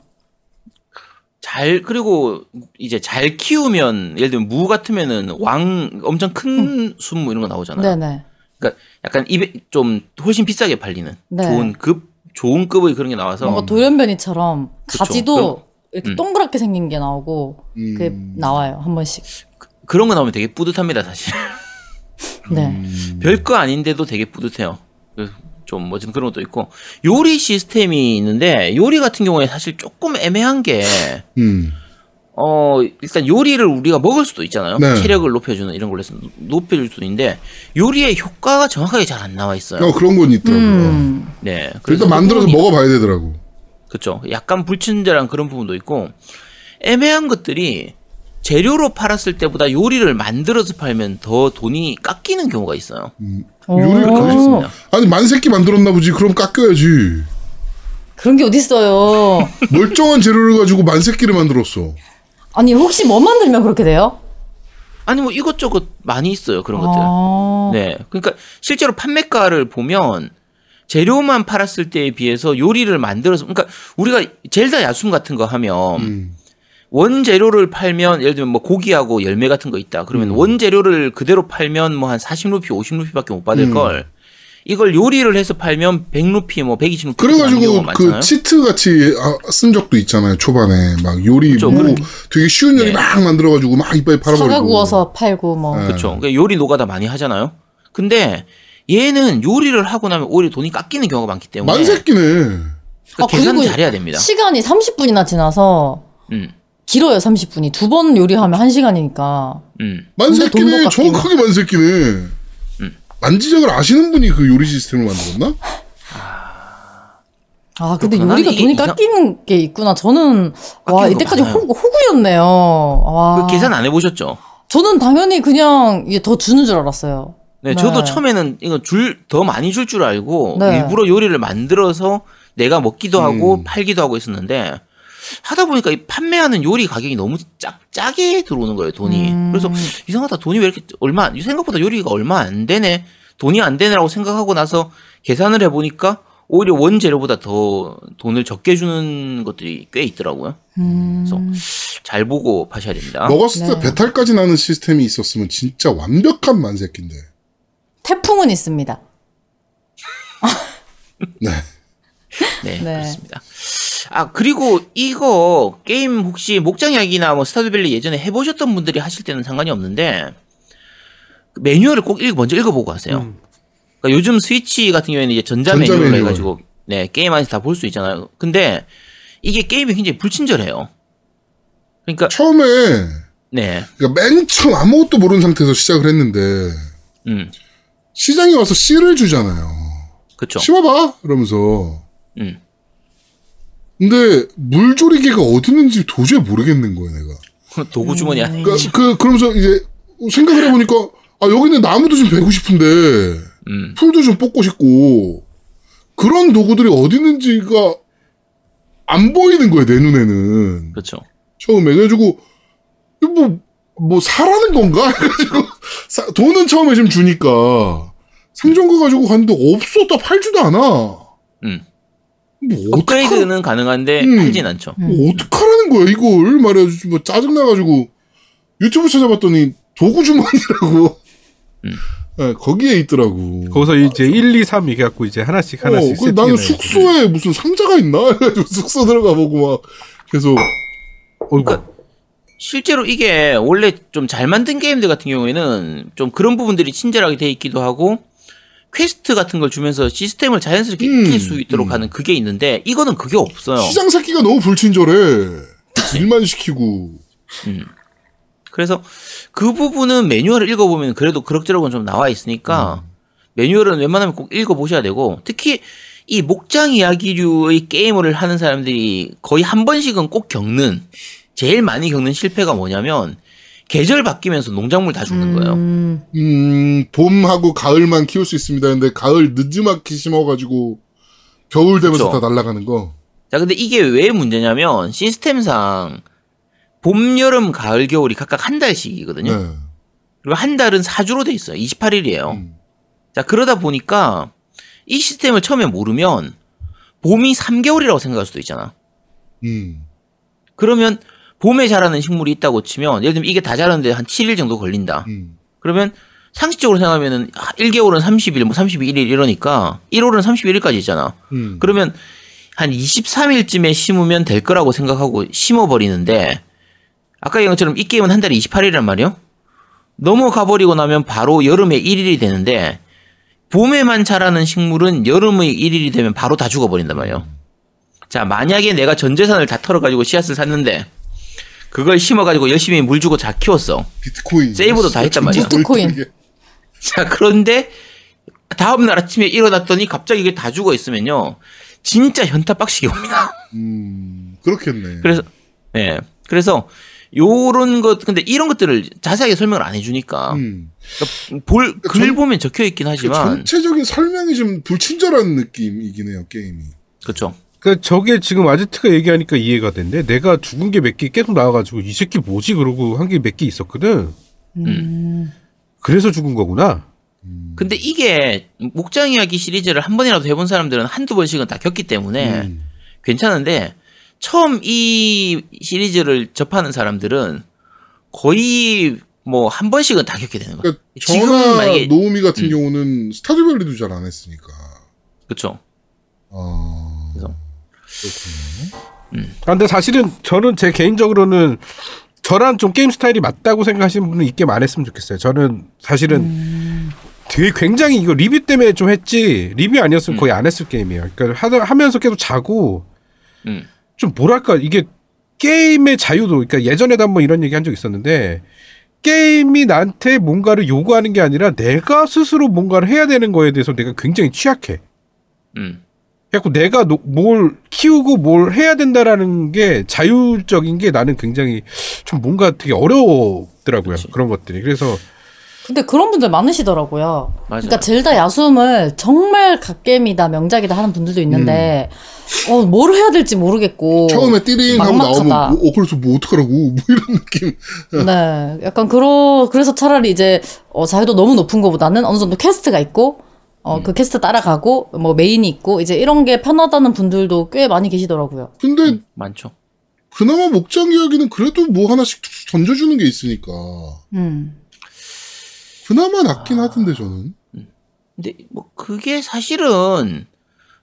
잘 그리고 이제 잘 키우면 예를 들면 무 같으면은 왕 엄청 큰 순무 이런 거 나오잖아요. 네네. 그러니까 약간 입에 좀 훨씬 비싸게 팔리는 네. 좋은 급 좋은 급의 그런 게 나와서 뭔가 돌연변이처럼 그쵸. 가지도 그럼- 이렇게 음. 동그랗게 생긴 게 나오고 음. 그게 나와요 한 번씩. 그 런 거 나오면 되게 뿌듯합니다 사실. [LAUGHS] 네. 음. 별거 아닌데도 되게 뿌듯해요. 그좀 뭐 좀 그런 것도 있고 요리 시스템이 있는데 요리 같은 경우에 사실 조금 애매한 게 음. 어, 일단 요리를 우리가 먹을 수도 있잖아요. 네. 체력을 높여주는 이런 걸로 해서 높여줄 수도 있는데 요리의 효과가 정확하게 잘 안 나와 있어요. 어, 그런 건 있더라고요. 음. 네. 일단 만들어서 먹어봐야 되더라고. 그렇죠. 약간 불친절한 그런 부분도 있고 애매한 것들이 재료로 팔았을 때보다 요리를 만들어서 팔면 더 돈이 깎이는 경우가 있어요. 요리를 오. 그렇게 그렇습니다. 아니 만세끼 만들었나 보지. 그럼 깎여야지. 그런 게 어딨어요. [LAUGHS] 멀쩡한 재료를 가지고 만세끼를 만들었어. 아니 혹시 뭐 만들면 그렇게 돼요? 아니 뭐 이것저것 많이 있어요 그런 것들. 아. 네. 그러니까 실제로 판매가를 보면 재료만 팔았을 때에 비해서 요리를 만들어서 그러니까 우리가 젤다 야숨 같은 거 하면 음. 원재료를 팔면 예를 들면 뭐 고기하고 열매 같은 거 있다. 그러면 음. 원재료를 그대로 팔면 뭐 한 40루피, 50루피밖에 못 받을 음. 걸. 이걸 요리를 해서 팔면 100루피, 뭐 120루피 그래가지고 그 치트 같이 아, 쓴 적도 있잖아요. 초반에 막 요리 그쵸, 뭐. 되게 쉬운 요리 네. 막 만들어가지고 막 이빨 팔아버리고. 사과 구워서 팔고 뭐. 네. 그렇죠. 그러니까 요리 노가다 많이 하잖아요. 근데 얘는 요리를 하고 나면 오히려 돈이 깎이는 경우가 많기 때문에 만세끼네. 그러니까 아, 그리고 잘해야 됩니다. 시간이 30분이나 지나서 음. 길어요 30분이 두 번 요리하면 1 시간이니까 음. 만세끼네. 정확하게 만세끼네. 만지작을 아시는 분이 그 요리 시스템을 만들었나? 아 근데 그렇구나. 요리가 돈이 이상- 깎이는 게 있구나 저는 와 이때까지 많아요. 호구, 호구였네요 와 그 계산 안 해보셨죠? 저는 당연히 그냥 이게 더 주는 줄 알았어요 네, 네. 저도 처음에는 이거 줄 더 많이 줄 줄 알고 네. 일부러 요리를 만들어서 내가 먹기도 하고 음. 팔기도 하고 있었는데 하다 보니까 이 판매하는 요리 가격이 너무 짝 짜게 들어오는 거예요 돈이. 음. 그래서 이상하다 돈이 왜 이렇게 얼마 생각보다 요리가 얼마 안 되네 돈이 안 되네라고 생각하고 나서 계산을 해보니까 오히려 원재료보다 더 돈을 적게 주는 것들이 꽤 있더라고요. 음. 그래서 잘 보고 파셔야 됩니다. 먹었을 때 네. 배탈까지 나는 시스템이 있었으면 진짜 완벽한 만세끼인데. 태풍은 있습니다 네. [LAUGHS] 네, 네. 그렇습니다. 아, 그리고 이거 게임 혹시 목장 이야기나 뭐 스타드밸리 예전에 해보셨던 분들이 하실 때는 상관이 없는데 그 매뉴얼을 꼭 읽, 먼저 읽어보고 하세요. 음. 그러니까 요즘 스위치 같은 경우에는 이제 전자, 전자 매뉴얼로 매뉴얼. 해가지고 네, 게임 안에서 다 볼 수 있잖아요. 근데 이게 게임이 굉장히 불친절해요. 그러니까 처음에 네, 그러니까 맨 처음 아무것도 모르는 상태에서 시작을 했는데 음, 시장에 와서 씨를 주잖아요. 그렇죠. 심어봐 이러면서. 음, 근데 물조리개가 어디 있는지 도저히 모르겠는 거예요, 내가. [LAUGHS] 도구 주머니 안에 그, 그 그러면서 이제 생각을 해보니까 아 여기는 나무도 좀 베고 싶은데 음, 풀도 좀 뽑고 싶고 그런 도구들이 어디 있는지가 안 보이는 거예요, 내 눈에는. 그렇죠. 처음에 그래가지고 이거 뭐, 뭐 사라는 건가? [LAUGHS] 해가지고 사- 돈은 처음에 좀 주니까 생존거 가지고 갔는데 없어 다 팔지도 않아. 음, 뭐 어떡하, 업그레이드는 가능한데 음. 팔진 않죠. 뭐 어떡하라는 거야 이걸 말해가지고 뭐 짜증나가지고 유튜브 찾아봤더니 도구 주머니라고 음. 예, 거기에 있더라고. 거기서 이제 1, 2, 3 이게 갖고 이제 하나씩 하나씩 어, 그 나는. 숙소에 무슨 상자가 있나? [LAUGHS] 해가지고 숙소 들어가 보고 막 계속 어이구. 그러니까 실제로 이게 원래 좀 잘 만든 게임들 같은 경우에는 좀 그런 부분들이 친절하게 돼 있기도 하고 퀘스트 같은 걸 주면서 시스템을 자연스럽게 음, 익힐 수 있도록 음. 하는 그게 있는데 이거는 그게 없어요. 시장 새끼가 너무 불친절해. 일만 시키고. 그래서 그 부분은 매뉴얼을 읽어보면 그래도 그럭저럭은 좀 나와 있으니까 매뉴얼은 웬만하면 꼭 읽어보셔야 되고 특히 이 목장 이야기류의 게임을 하는 사람들이 거의 한 번씩은 꼭 겪는 제일 많이 겪는 실패가 뭐냐면 계절 바뀌면서 농작물 다 죽는 거예요. 음, 음, 봄하고 가을만 키울 수 있습니다. 근데 가을 늦지막히 심어가지고 겨울 되면서 그쵸. 다 날아가는 거. 자, 근데 이게 왜 문제냐면 시스템상 봄, 여름, 가을, 겨울이 각각 한 달씩이거든요. 네. 그리고 한 달은 4주로 돼 있어요. 28일이에요. 음. 자, 그러다 보니까 이 시스템을 처음에 모르면 봄이 3개월이라고 생각할 수도 있잖아. 음. 그러면 봄에 자라는 식물이 있다고 치면 예를 들면 이게 다 자라는데 한 7일 정도 걸린다. 음. 그러면 상식적으로 생각하면은 1개월은 30일, 뭐 31일 이러니까 1월은 31일까지 있잖아. 음. 그러면 한 23일쯤에 심으면 될 거라고 생각하고 심어버리는데 아까 얘기한 것처럼 이 게임은 한 달에 28일이란 말이에요. 넘어가 버리고 나면 바로 여름에 1일이 되는데 봄에만 자라는 식물은 여름의 1일이 되면 바로 다 죽어버린단 말이에요. 자 만약에 내가 전 재산을 다 털어가지고 씨앗을 샀는데 그걸 심어가지고 열심히 물 주고 잘 키웠어. 비트코인. 세이브도 다 했단 말이야. 비트코인. 자, 그런데 다음 날 아침에 일어났더니 갑자기 이게 다 죽어 있으면요. 진짜 현타 빡시게 옵니다. 음, 그렇겠네. 그래서, 예. 그래서, 요런 것, 근데 이런 것들을 자세하게 설명을 안 해주니까, 음. 볼, 글 전- 보면 적혀 있긴 그 하지만, 전체적인 설명이 좀 불친절한 느낌이긴 해요, 게임이. 그쵸. 그 저게 지금 아지트가 얘기하니까 이해가 된대. 내가 죽은 게 몇 개 계속 나와가지고 이 새끼 뭐지 그러고 한 게 몇 개 있었거든. 음. 그래서 죽은 거구나. 근데 이게, 목장 이야기 시리즈를 한 번이라도 해본 사람들은 한두 번씩은 다 겪기 때문에, 음. 괜찮은데, 처음 이 시리즈를 접하는 사람들은 거의 뭐 한 번씩은 다 겪게 되는 거야. 그러니까 만약에- 노우미 같은 음. 경우는 Stardew Valley도 잘 안 했으니까. 그쵸. 아. 그래서. 그렇군요. 아, 근데 사실은 저는 제 개인적으로는 저랑 좀 게임 스타일이 맞다고 생각하시는 분은 이 게임 안 했으면 좋겠어요. 저는 사실은 되게 굉장히 이거 리뷰 때문에 좀 했지 리뷰 아니었으면 거의 안 했을 게임이에요. 그러니까 하다, 하면서 계속 자고 음. 좀 뭐랄까 이게 게임의 자유도 그러니까 예전에도 한번 이런 얘기 한 적 있었는데 게임이 나한테 뭔가를 요구하는 게 아니라 내가 스스로 뭔가를 해야 되는 거에 대해서 내가 굉장히 취약해. 음. 그래갖고 내가 노- 뭘 키우고 뭘 해야 된다라는 게 자율적인 게 나는 굉장히 좀 뭔가 되게 어려웠더라고요. 그치. 그런 것들이. 그래서 근데 그런 분들 많으시더라고요. 맞아요. 그러니까 젤다 야숨을 정말 갓겜이다 명작이다 하는 분들도 있는데 음. 어, 뭘 해야 될지 모르겠고 처음에 띠링 하고. 나오면, 뭐, 어, 그래서 뭐 어떡하라고. [LAUGHS] 뭐 이런 느낌. 네, 약간 그러 그래서 차라리 이제 어, 자유도 너무 높은 것보다는 어느 정도 quest가 있고 어, 음. 그 퀘스트 따라가고 뭐 메인이 있고 이제 이런 게 편하다는 분들도 꽤 많이 계시더라고요. 근데 많죠. 그나마 목장 이야기는 그래도 뭐 하나씩 던져주는 게 있으니까. 음. 그나마 낫긴 하던데, 저는. 근데 뭐 그게 사실은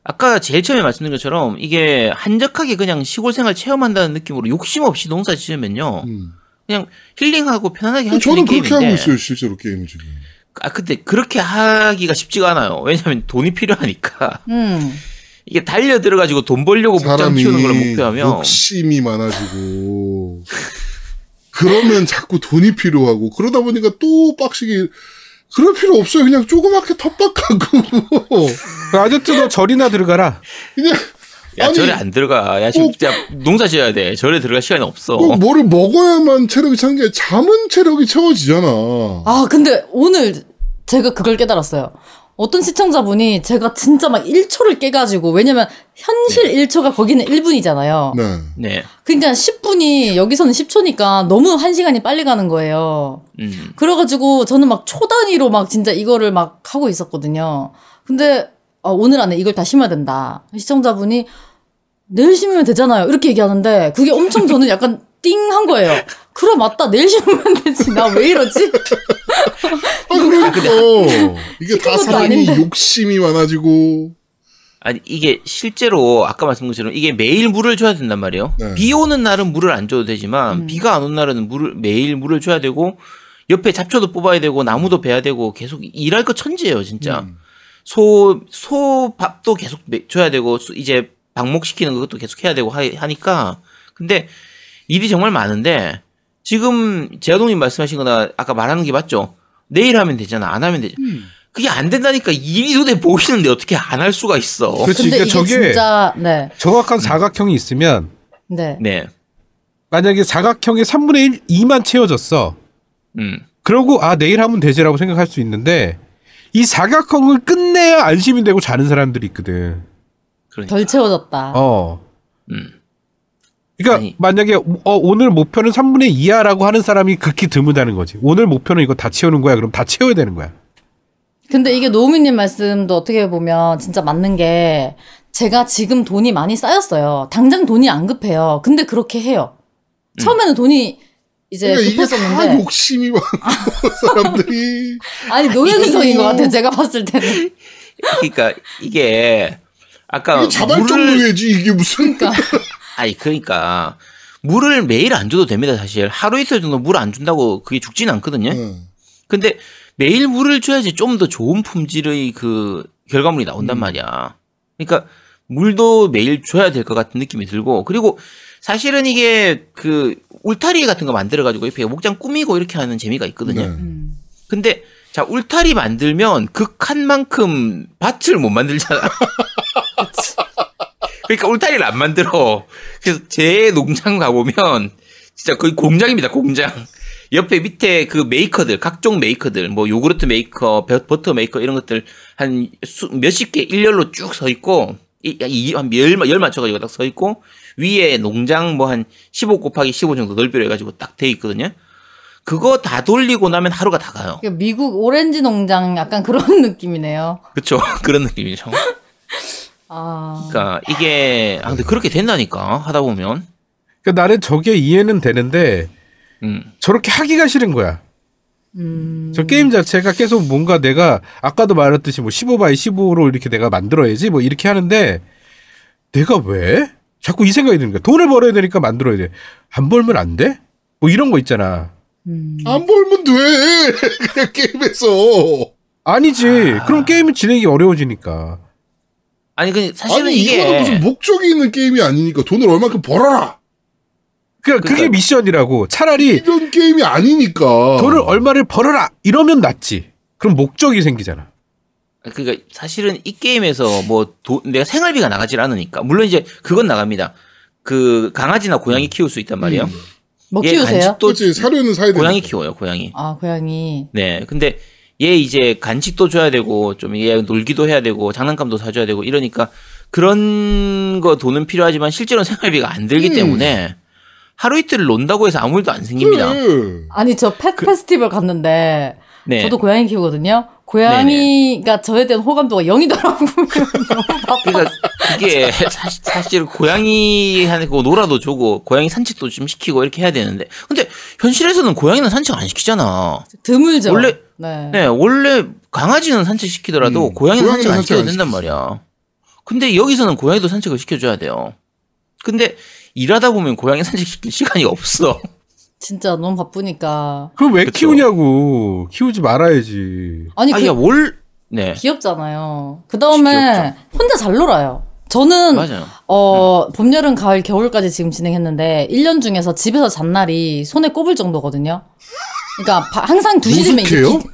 아까 제일 처음에 말씀드린 것처럼 이게 한적하게 그냥 시골 생활 체험한다는 느낌으로 욕심 없이 농사 지으면요. 음. 그냥 힐링하고 편안하게 할수 저는 있는 그렇게 게임인데. 하고 있어요, 실제로 게임을 지금. 아 근데 그렇게 하기가 쉽지가 않아요. 왜냐하면 돈이 필요하니까 음. 이게 달려 들어가지고 돈 벌려고 목장 사람이 키우는 걸 목표하면 욕심이 많아지고 그러면 자꾸 돈이 필요하고 그러다 보니까 또 빡시게 그럴 필요 없어요. 그냥 조그맣게 텃밭하고 그 [LAUGHS] 아저씨도 절이나 들어가라. 그냥 야 아니, 절에 안 들어가. 야 지금 꼭- 진짜 농사 지어야 돼. 절에 들어갈 시간이 없어. 꼭 뭐를 먹어야만 체력이 차는 게 잠은 체력이 채워지잖아. 아 근데 오늘 제가 그걸 깨달았어요. 어떤 시청자분이 제가 진짜 막 1초를 깨가지고 왜냐면 현실 1초가 거기는 1분이잖아요. 네. 네. 그러니까 10분이 여기서는 10초니까 너무 1시간이 빨리 가는 거예요. 음. 그래가지고 저는 막 초 단위로 막 진짜 이거를 막 하고 있었거든요. 근데 어, 오늘 안에 이걸 다 심어야 된다. 시청자분이 내일 심으면 되잖아요. 이렇게 얘기하는데 그게 엄청 저는 약간 띵 한 거예요. 그래 맞다 내일 심으면 되지. 나 왜 이러지? 아, 그러니까 이게 다 사람이 아닌데. 욕심이 많아지고 아니 이게 실제로 아까 말씀드린 것처럼 이게 매일 물을 줘야 된단 말이에요. 네. 비 오는 날은 물을 안 줘도 되지만 음. 비가 안 오는 날은 물을 매일 물을 줘야 되고 옆에 잡초도 뽑아야 되고 나무도 베야 되고 계속 일할 거 천지예요 진짜. 음. 소, 소 밥도 계속 매- 줘야 되고, 수- 이제 방목시키는 것도 계속 해야 되고 하, 하니까. 근데 일이 정말 많은데, 지금 제아동님 말씀하신 거나 아까 말하는 게 맞죠? 내일 하면 되잖아. 안 하면 되잖아. 음. 그게 안 된다니까 일이 눈에 보이는데 어떻게 안 할 수가 있어. 그렇지. 근데 그러니까 이게 저게 진짜 네, 정확한 사각형이 있으면 네, 네. 만약에 사각형의 3분의 1, 2만 채워졌어. 음. 그러고 아 내일 하면 되지라고 생각할 수 있는데 이 사각형을 끝내야 안심이 되고 자는 사람들이 있거든. 그러니까. 덜 채워졌다. 어. 음. 그러니까 아니. 만약에 어, 오늘 목표는 3분의 2야라고 하는 사람이 극히 드물다는 거지. 오늘 목표는 이거 다 채우는 거야. 그럼 다 채워야 되는 거야. 근데 이게 노우미님 말씀도 어떻게 보면 진짜 맞는 게 제가 지금 돈이 많이 쌓였어요. 당장 돈이 안 급해요. 근데 그렇게 해요. 처음에는 돈이 이제 그러니까 급했었는데 욕심이 많고 사람들이 [LAUGHS] 아니 노예근성인 것 같아요. 제가 봤을 때는. 그러니까 이게 아까 이게 자발적 노예지 이게 무슨 그러니까 [LAUGHS] 아니 그러니까 물을 매일 안 줘도 됩니다 사실 하루 이틀 정도 물 안 준다고 그게 죽지는 않거든요. 응. 근데 매일 물을 줘야지 좀 더 좋은 품질의 그 결과물이 나온단 음. 말이야. 그러니까 물도 매일 줘야 될 것 같은 느낌이 들고 그리고 사실은 이게 그 울타리 같은 거 만들어 가지고 이렇게 목장 꾸미고 이렇게 하는 재미가 있거든요. 네. 음. 근데 자 울타리 만들면 그 칸만큼 밭을 못 만들잖아. [LAUGHS] 그러니까 울타리를 안 만들어. 그래서 제 농장 가보면 진짜 거의 공장입니다. 공장. 옆에 밑에 그 메이커들 각종 메이커들 뭐 요구르트 메이커, 버- 버터 메이커 이런 것들 한 수, 몇십 개 일렬로 쭉 서 있고 이한열 맞춰가지고 딱 서 있고 위에 농장 뭐 한 15 곱하기 15 정도 넓이로 해가지고 딱 돼 있거든요. 그거 다 돌리고 나면 하루가 다 가요. 그러니까 미국 오렌지 농장 약간 그런 [LAUGHS] 느낌이네요. 그렇죠. [LAUGHS] 그런 느낌이죠. 아. 그러니까 이게 아 근데 그렇게 된다니까 하다 보면 그러니까 나는 저게 이해는 되는데 음. 저렇게 하기가 싫은 거야. 음. 저 게임 자체가 계속 뭔가 내가 아까도 말했듯이 뭐 15 by 15로 이렇게 내가 만들어야지 뭐 이렇게 하는데 내가 왜? 자꾸 이 생각이 드는 거야. 돈을 벌어야 되니까 만들어야 돼. 안 벌면 안 돼? 뭐 이런 거 있잖아. 음. 안 벌면 돼 [LAUGHS] 그냥 게임에서 아니지. 그럼 게임은 진행이 어려워지니까. 아니 그 사실은 아니 이게 이거는 무슨 목적이 있는 게임이 아니니까 돈을 얼마큼 벌어라 그러니까 그게 그러니까- 미션이라고. 차라리 이런 게임이 아니니까 돈을 얼마를 벌어라 이러면 낫지. 그럼 목적이 생기잖아. 그러니까 사실은 이 게임에서 뭐 도- 내가 생활비가 나가질 않으니까 물론 이제 그건 나갑니다. 그 강아지나 고양이 키울 수 있단 말이에요. 뭐얘 키우세요? 그렇지 사료는 사야 돼 고양이 키워요, 고양이. 아 고양이. 네. 근데 얘 이제 간식도 줘야 되고 좀 얘 놀기도 해야 되고 장난감도 사줘야 되고 이러니까 그런 거 돈은 필요하지만 실제로 생활비가 안 들기 음. 때문에 하루 이틀 논다고 해서 아무 일도 안 생깁니다. 그래. 아니 저펫 페스티벌 갔는데 네. 저도 고양이 키우거든요. 고양이가 저에 대한 호감도가 0이더라고요. 너무 바빠. 그러니까 그게 [LAUGHS] 사실, 사실 고양이한테 그거 놀아도 주고 고양이 산책도 좀 시키고 이렇게 해야 되는데 근데 현실에서는 고양이는 산책 안 시키잖아. 드물죠. 원래- 네. 네, 원래 강아지는 산책 시키더라도 음, 고양이는 산책 안 시켜도 안 된단 말이야. 근데 여기서는 고양이도 산책을 시켜줘야 돼요. 근데 일하다 보면 고양이 산책 시킬 시간이 없어. [LAUGHS] 진짜 너무 바쁘니까. 그럼 왜 그쵸. 키우냐고. 키우지 말아야지. 아니 아, 그 야, 월, 네. 귀엽잖아요. 그 다음에 혼자 잘 놀아요. 저는 맞아요. 어, 봄, 여름, 가을, 겨울까지 지금 진행했는데 1년 중에서 집에서 잔 날이 손에 꼽을 정도거든요. 그러니까 바- 항상 2시 되면 이제 노숙해요? 기-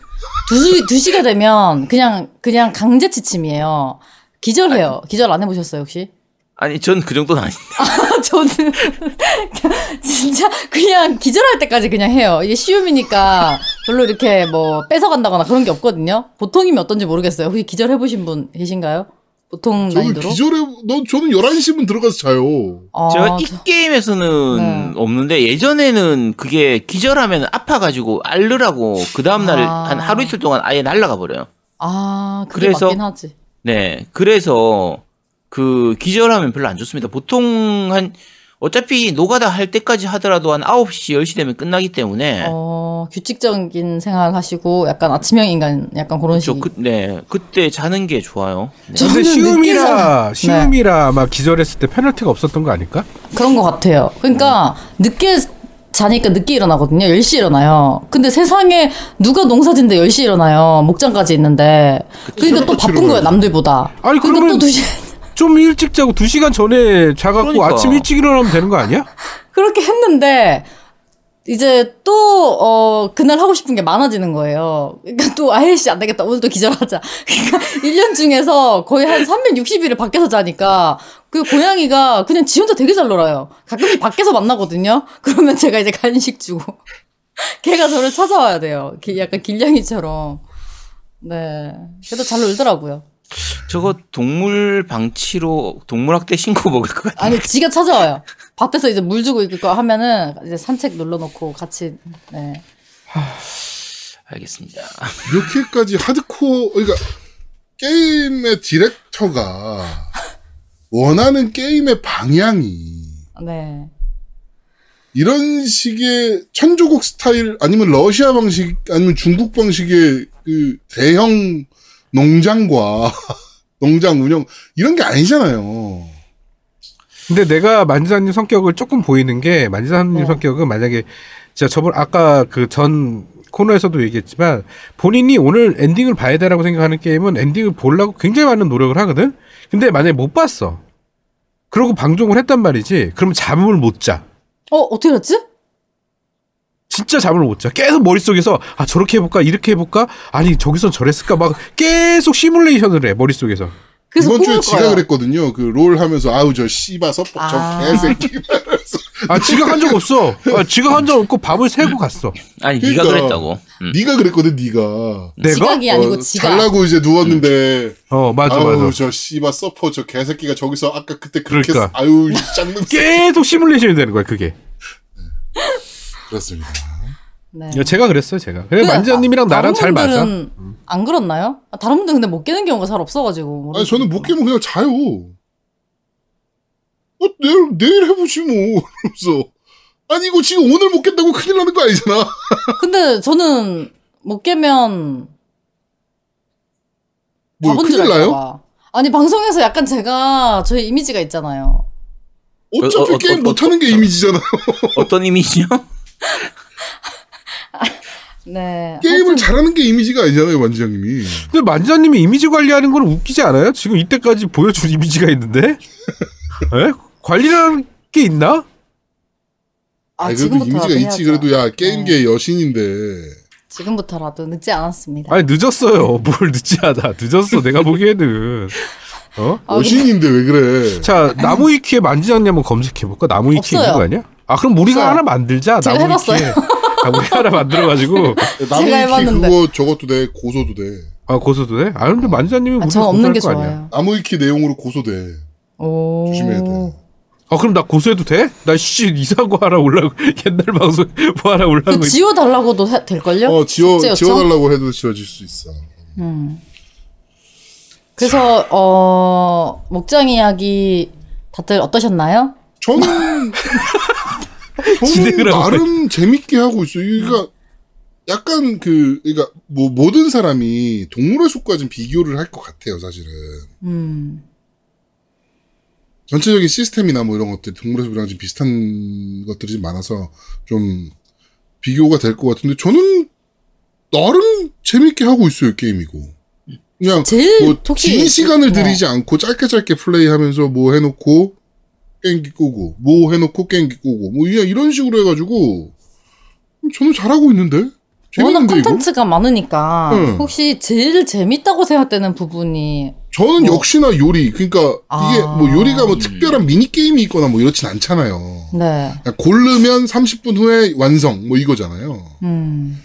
두, 두 시가 되면 그냥 그냥 강제 지침이에요. 기절해요. 기절 안 해 보셨어요 혹시? 아니, 전 그 정도는 아닌데. [LAUGHS] 저는 [LAUGHS] 진짜 그냥 기절할 때까지 그냥 해요. 이게 시움이니까 별로 이렇게 뭐 뺏어 간다거나 그런 게 없거든요. 보통이면 어떤지 모르겠어요. 혹시 기절해 보신 분 계신가요? 보통 저는 난이도로? 기절해 너 저는 11시면 들어가서 자요 아, 제가 이 저- 게임에서는 네. 없는데 예전에는 그게 기절하면 아파가지고 앓으라고 그 다음날 아. 한 하루 이틀 동안 아예 날라가 버려요. 아, 그게 그래서- 맞긴 하지. 네. 그래서 그 기절하면 별로 안 좋습니다. 보통 한 어차피 노가다 할 때까지 하더라도 한 9시, 10시 되면 끝나기 때문에 어, 규칙적인 생활 하시고 약간 아침형 인간 약간 그런 저 식. 그, 네. 그때 자는 게 좋아요. 네. 저- 근데 저는 시움이라 늦게 시움이라 아마 기절했을 때 페널티가 없었던 거 아닐까? 그런 것 같아요. 그러니까 늦게 자니까 늦게 일어나거든요. 10시 일어나요. 근데 세상에 누가 농사진데 10시 일어나요. 목장까지 있는데. 그러니까 또 바쁜 거예요. 남들보다. 아니, 그러니까 그러면- 또 2시 좀 일찍 자고 2시간 전에 자갖고 그러니까. 아침 일찍 일어나면 되는 거 아니야? 그렇게 했는데 이제 또 어, 그날 하고 싶은 게 많아지는 거예요. 그러니까 또 아이씨 안 되겠다. 오늘 또 기절하자. 그러니까 [LAUGHS] 1년 중에서 거의 한 360일을 밖에서 자니까 그 고양이가 그냥 지 혼자 되게 잘 놀아요. 가끔씩 밖에서 만나거든요. 그러면 제가 이제 간식 주고 [LAUGHS] 걔가 저를 찾아와야 돼요. 기- 약간 길냥이처럼. 네. 그래도 잘 놀더라고요. 저거 동물 방치로 동물학대 신고 먹을 것 같아. 아니, 지가 찾아와요. 밭에서 이제 물 주고 있고 하면은 이제 산책 눌러놓고 같이, 네. 알겠습니다. 이렇게까지 하드코어 그러니까 게임의 디렉터가 원하는 게임의 방향이 네. 이런 식의 천조국 스타일 아니면 러시아 방식 아니면 중국 방식의 그 대형 농장과 [LAUGHS] 농장 운영 이런 게 아니잖아요. 근데 내가 만지사님 성격을 조금 보이는 게 만지사님 네. 성격은 만약에 진짜 저번 아까 그 전 코너에서도 얘기했지만 본인이 오늘 엔딩을 봐야 되라고 생각하는 게임은 엔딩을 보려고 굉장히 많은 노력을 하거든. 근데 만약에 못 봤어. 그러고 방종을 했단 말이지. 그러면 잠을 못 자. 어, 어떻게 알았지? 진짜 잠을 못 자. 계속 머릿속에서 아 저렇게 해볼까 이렇게 해볼까 아니 저기선 저랬을까 막 계속 시뮬레이션을 해 머릿속에서. 그래서 이번 주에 지가 꿔요. 그랬거든요. 그 롤 하면서 아우 저 씨바 서포 저 아. 개새끼. 아 지각한 적 없어. 아, 지각한 적 없고 밥을 새고 갔어. 아니 네가 그러니까. 그랬다고. 음. 네가 그랬거든 네가. 내가? 지각이 아니고 어, 지각. 잘라고 이제 누웠는데 어 맞아 아우 맞아. 저 씨바 서퍼 저 개새끼가 저기서 아까 그때 그렇게 그러니까. 했- 아유 이 짱놈 새끼. 계속 시뮬레이션이 되는 거야 그게. 그렇습니다. 네. 야, 제가 그랬어요 제가. 그래 그, 만지사님이랑 아, 나랑 잘 맞아. 분들은 안 그렇나요? 아, 다른 분들은 근데 못 깨는 경우가 잘 없어가지고. 아니 저는 못 깨면 그냥 자요. 어 내일 내일 해보지 뭐. 그러면서 아니 이거 지금 오늘 못 깼다고 큰일 나는 거 아니잖아. [LAUGHS] 근데 저는 못 깨면 뭐 큰일 나요? 아니 방송에서 약간 제가 저의 이미지가 있잖아요. 어차피 어, 어, 게임 어, 못하는 게 어, 이미지잖아. 어떤 이미지요? [LAUGHS] [LAUGHS] 네. 게임을 하여튼 잘하는 게 이미지가 아니잖아요, 만지장님이. 근데 만지사님이 이미지 관리하는 건 웃기지 않아요? 지금 이때까지 보여준 [LAUGHS] 이미지가 있는데? 에? 관리라는 게 있나? 아, 아, 그래도 이미지가 있지. 해야죠. 그래도 야 게임계 여신인데. 지금부터라도 늦지 않았습니다. 아니 늦었어요. [LAUGHS] 뭘 늦지 않아. 늦었어. 내가 보기에는. 어? 아, 여신인데 왜 그래? 자 나무 위키에 만지장님 한번 검색해볼까? 나무 위키 있는. 거 아니야? 아 그럼 우리가 없어요. 하나 만들자. 제가 나무 해봤어요. 아, 우리 하나 만들어가지고 [LAUGHS] 나무 제가 위키 해봤는데. 그거 저것도 돼. 고소도 돼. 아 고소도 돼? 아 근데 만지장님이 아, 우리 저 없는 게 고소할 거 아니야? 좋아요. 나무 위키 내용으로 고소돼. 오. 조심해야 돼. 아 그럼 나 고소해도 돼? 나 씨 이상한 거 하나 올라고 [LAUGHS] 옛날 방송 뭐 하나 올라고 그 있- 지워달라고도 해- 될걸요? 어 지워 숙제 요청? 지워달라고 해도 지워질 수 있어. 음. 그래서 어 목장 이야기 다들 어떠셨나요? 저는 [LAUGHS] 저는 진행을 하고 나름 재밌게 하고 있어요. 그러니까 약간 그 그러니까 뭐 모든 사람이 동물의 숲과 좀 비교를 할 것 같아요, 사실은. 음. 전체적인 시스템이나 뭐 이런 것들 동물의 숲이랑 좀 비슷한 것들이 좀 많아서 좀 비교가 될 것 같은데 저는 나름 재밌게 하고 있어요 게임이고 그냥 제일 뭐 혹시 긴 시간을 네. 들이지 않고 짧게 짧게 플레이하면서 뭐 해놓고 게임기 끄고 뭐 해놓고 게임기 끄고 뭐 이런 식으로 해가지고 저는 잘하고 있는데 워낙 콘텐츠가 많으니까 응. 혹시 제일 재밌다고 생각되는 부분이 저는 뭐. 역시나 요리 그러니까 이게 아. 뭐 요리가 뭐 특별한 미니 게임이 있거나 뭐 이렇진 않잖아요. 네. 그냥 고르면 30분 후에 완성 뭐 이거잖아요. 음.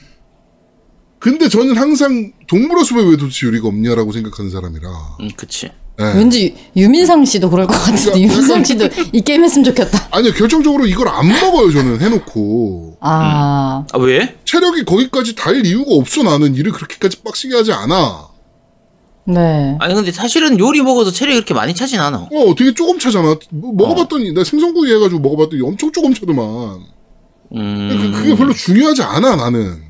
근데 저는 항상 동물의 숲에 왜 도대체 요리가 없냐라고 생각하는 사람이라. 음, 그치. 예. 왠지 유민상 씨도 그럴 것 같은데 그러니까 유민상 씨도 [LAUGHS] 이 게임 했으면 좋겠다. 아니요 결정적으로 이걸 안 먹어요 저는 해놓고 아. 아 왜? 체력이 거기까지 달 이유가 없어 나는 일을 그렇게까지 빡시게 하지 않아. 네. 아니 근데 사실은 요리 먹어서 체력이 그렇게 많이 차진 않아. 어 되게 조금 차잖아. 뭐, 먹어봤더니 나 생선구이 해가지고 먹어봤더니 엄청 조금 차더만. 음. 그, 그게 별로 중요하지 않아 나는.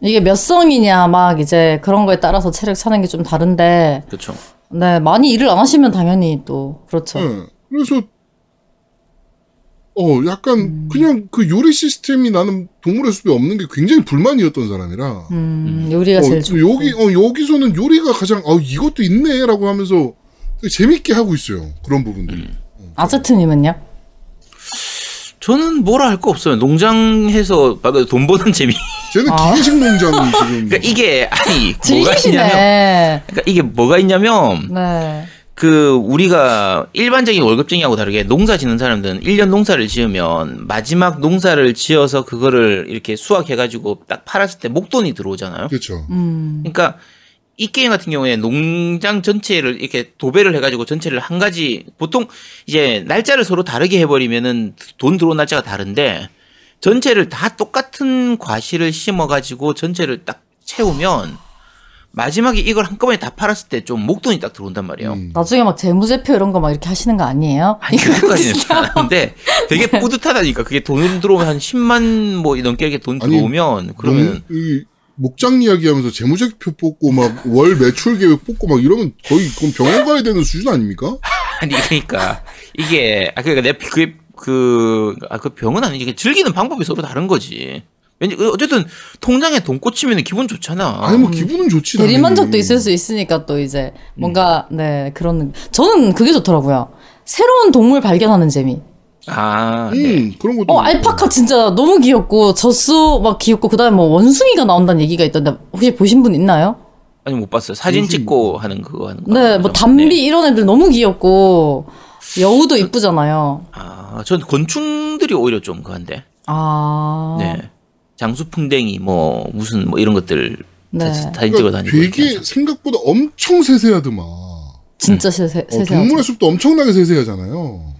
이게 몇 성이냐 막 이제 그런 거에 따라서 체력 차는 게 좀 다른데 그쵸. 네 많이 일을 안 하시면 당연히 또 그렇죠. 예. 그래서 어 약간 음. 그냥 그 요리 시스템이 나는 동물의 숲에 없는 게 굉장히 불만이었던 사람이라. 음, 요리가 어, 제일 좋고. 여기 어 여기서는 요리가 가장 어 이것도 있네라고 하면서 재밌게 하고 있어요 그런 부분들. 이 아제트님은요? 저는 뭐라 할 거 없어요. 농장해서 돈 버는 [LAUGHS] 재미. 쟤는 아. 기계식 농장 지금 그러니까 이게 아니 뭐가 있냐면. 그러니까 이게 뭐가 있냐면 네. 그 우리가 일반적인 월급쟁이하고 다르게 농사 짓는 사람들은 1년 농사를 지으면 마지막 농사를 지어서 그거를 이렇게 수확해 가지고 딱 팔았을 때 목돈이 들어오잖아요. 그렇죠. 음. 그러니까 이 게임 같은 경우에 농장 전체를 이렇게 도배를 해가지고 전체를 한 가지 보통 이제 날짜를 서로 다르게 해버리면은 돈 들어온 날짜가 다른데 전체를 다 똑같은 과실을 심어가지고 전체를 딱 채우면 마지막에 이걸 한꺼번에 다 팔았을 때 좀 목돈이 딱 들어온단 말이에요. 음. 나중에 막 재무제표 이런 거 막 이렇게 하시는 거 아니에요? 아니 그것까지는 안 하는데 되게 [LAUGHS] 뿌듯하다니까 그게 돈 들어오면 한 10만 뭐 넘게 이렇게 돈 아니, 들어오면 그러면 농- 이 목장 이야기하면서 재무제표 뽑고 막 월 매출 계획 뽑고 막 이러면 거의 그건 병원 가야 되는 수준 아닙니까? [LAUGHS] 아니 그러니까 이게 아 그러니까 내 그게 그 아 그 병은 아니지 즐기는 방법이 서로 다른 거지. 왠지 그 어쨌든 통장에 돈 꽂히면 기분 좋잖아. 아니 뭐 기분은 좋지. 대리 당연히. 만족도 있을 수 있으니까 또 이제 뭔가 네 그런 저는 그게 좋더라고요. 새로운 동물 발견하는 재미. 아, 음 네. 그런 것도. 어 알파카 진짜 너무 귀엽고 젖소 막 귀엽고 그 다음에 뭐 원숭이가 나온다는 얘기가 있던데 혹시 보신 분 있나요? 아니 못 봤어요. 사진 무슨- 찍고 하는 그거 하는 거. 네, 뭐? 담비 네. 이런 애들 너무 귀엽고 여우도 이쁘잖아요. 아, 전 곤충들이 오히려 좀 그한데. 아, 네. 장수풍뎅이 뭐 무슨 뭐 이런 것들 네. 사- 사진 찍어 그러니까 다니고. 되게 생각보다 엄청 세세하더만. 진짜 세세, 어, 세세하죠. 동물의 숲도 엄청나게 세세하잖아요.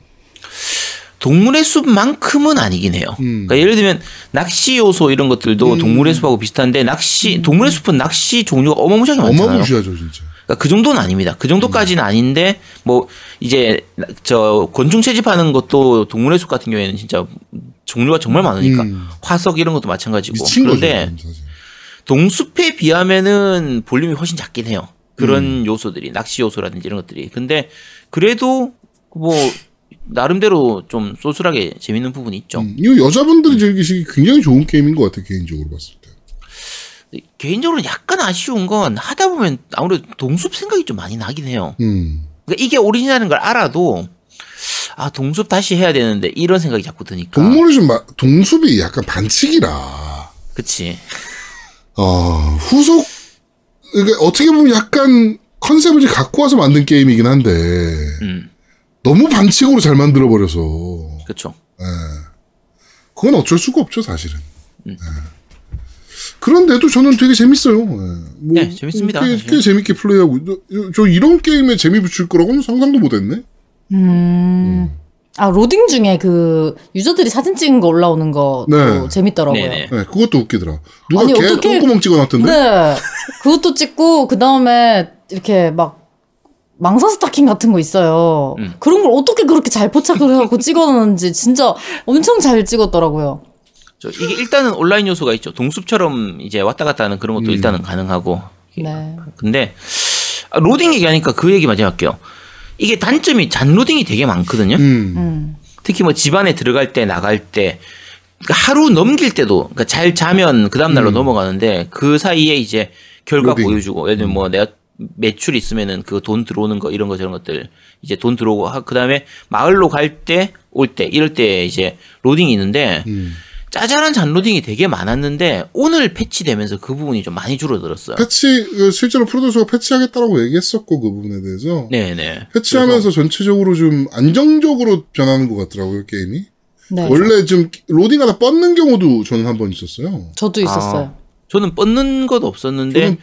동물의 숲만큼은 아니긴 해요. 음. 그러니까 예를 들면 낚시 요소 이런 것들도 음. 동물의 숲하고 비슷한데 낚시 동물의 숲은 낚시 종류가 어마무시하게 많잖아요. 어마무시하죠 진짜. 그러니까 그 정도는 아닙니다. 그 정도까지는 아닌데 뭐 이제 저 곤충 채집하는 것도 동물의 숲 같은 경우에는 진짜 종류가 정말 많으니까 음. 화석 이런 것도 마찬가지고. 그런데. 동숲에 비하면은 볼륨이 훨씬 작긴 해요. 그런 요소들이 낚시 요소라든지 이런 것들이. 근데 그래도 뭐 나름대로 좀 쏠쏠하게 재밌는 부분이 있죠. 음, 이거 여자분들이 즐기시기 굉장히 좋은 게임인 것 같아 개인적으로 봤을 때. 개인적으로 약간 아쉬운 건 하다 보면 아무래도 동숲 생각이 좀 많이 나긴 해요. 음. 그러니까 이게 오리지널인 걸 알아도 아 동숲 다시 해야 되는데 이런 생각이 자꾸 드니까. 동물이 좀 마- 동숲이 약간 반칙이라. 그치. [LAUGHS] 어, 후속 그러니까 어떻게 보면 약간 컨셉을 갖고 와서 만든 게임이긴 한데 음, 너무 반칙으로 잘 만들어 버려서 그쵸. 그건 어쩔 수가 없죠 사실은. 음. 예. 그런데도 저는 되게 재밌어요. 예. 뭐 네, 재밌습니다, 꽤. 꽤 재밌게 플레이하고 저, 저 이런 게임에 재미 붙일 거라고는 상상도 못했네. 음. 아, 로딩 중에 그 유저들이 사진 찍은 거 올라오는 거 네. 재밌더라고요. 네네. 네, 그것도 웃기더라. 누가 아니, 개 어떻게- 똥구멍 찍어놨던데? 네. 그것도 찍고 그 다음에 이렇게 막 망사 스타킹 같은 거 있어요. 음. 그런 걸 어떻게 그렇게 잘 포착을 해갖고 찍어놨는지 진짜 엄청 잘 찍었더라고요. 저 이게 일단은 온라인 요소가 있죠. 동숲처럼 이제 왔다 갔다 하는 그런 것도 음. 일단은 가능하고. 네. 근데 아, 로딩 얘기하니까 그 얘기 마저 할게요. 이게 단점이 잔로딩이 되게 많거든요. 음. 음. 특히 뭐 집안에 들어갈 때 나갈 때 그러니까 하루 넘길 때도 그러니까 잘 자면 그 다음 날로 음. 넘어가는데 그 사이에 이제 결과 로딩. 보여주고 예를 들면 뭐 내가 매출 있으면은 그 돈 들어오는 거 이런 거 저런 것들 이제 돈 들어오고 하- 그다음에 마을로 갈 때올때 이럴 때 이제 로딩이 있는데 음. 짜잘한 잔로딩이 되게 많았는데 오늘 패치되면서 그 부분이 좀 많이 줄어들었어요. 패치 그 실제로 프로듀서가 패치하겠다고 얘기했었고 그 부분에 대해서 네네. 패치하면서 전체적으로 좀 안정적으로 변하는 것 같더라고요 게임이. 네. 원래 좀 로딩 하다 뻗는 경우도 저는 한 번 있었어요. 저도 있었어요. 저는 뻗는 것도 없었는데 저는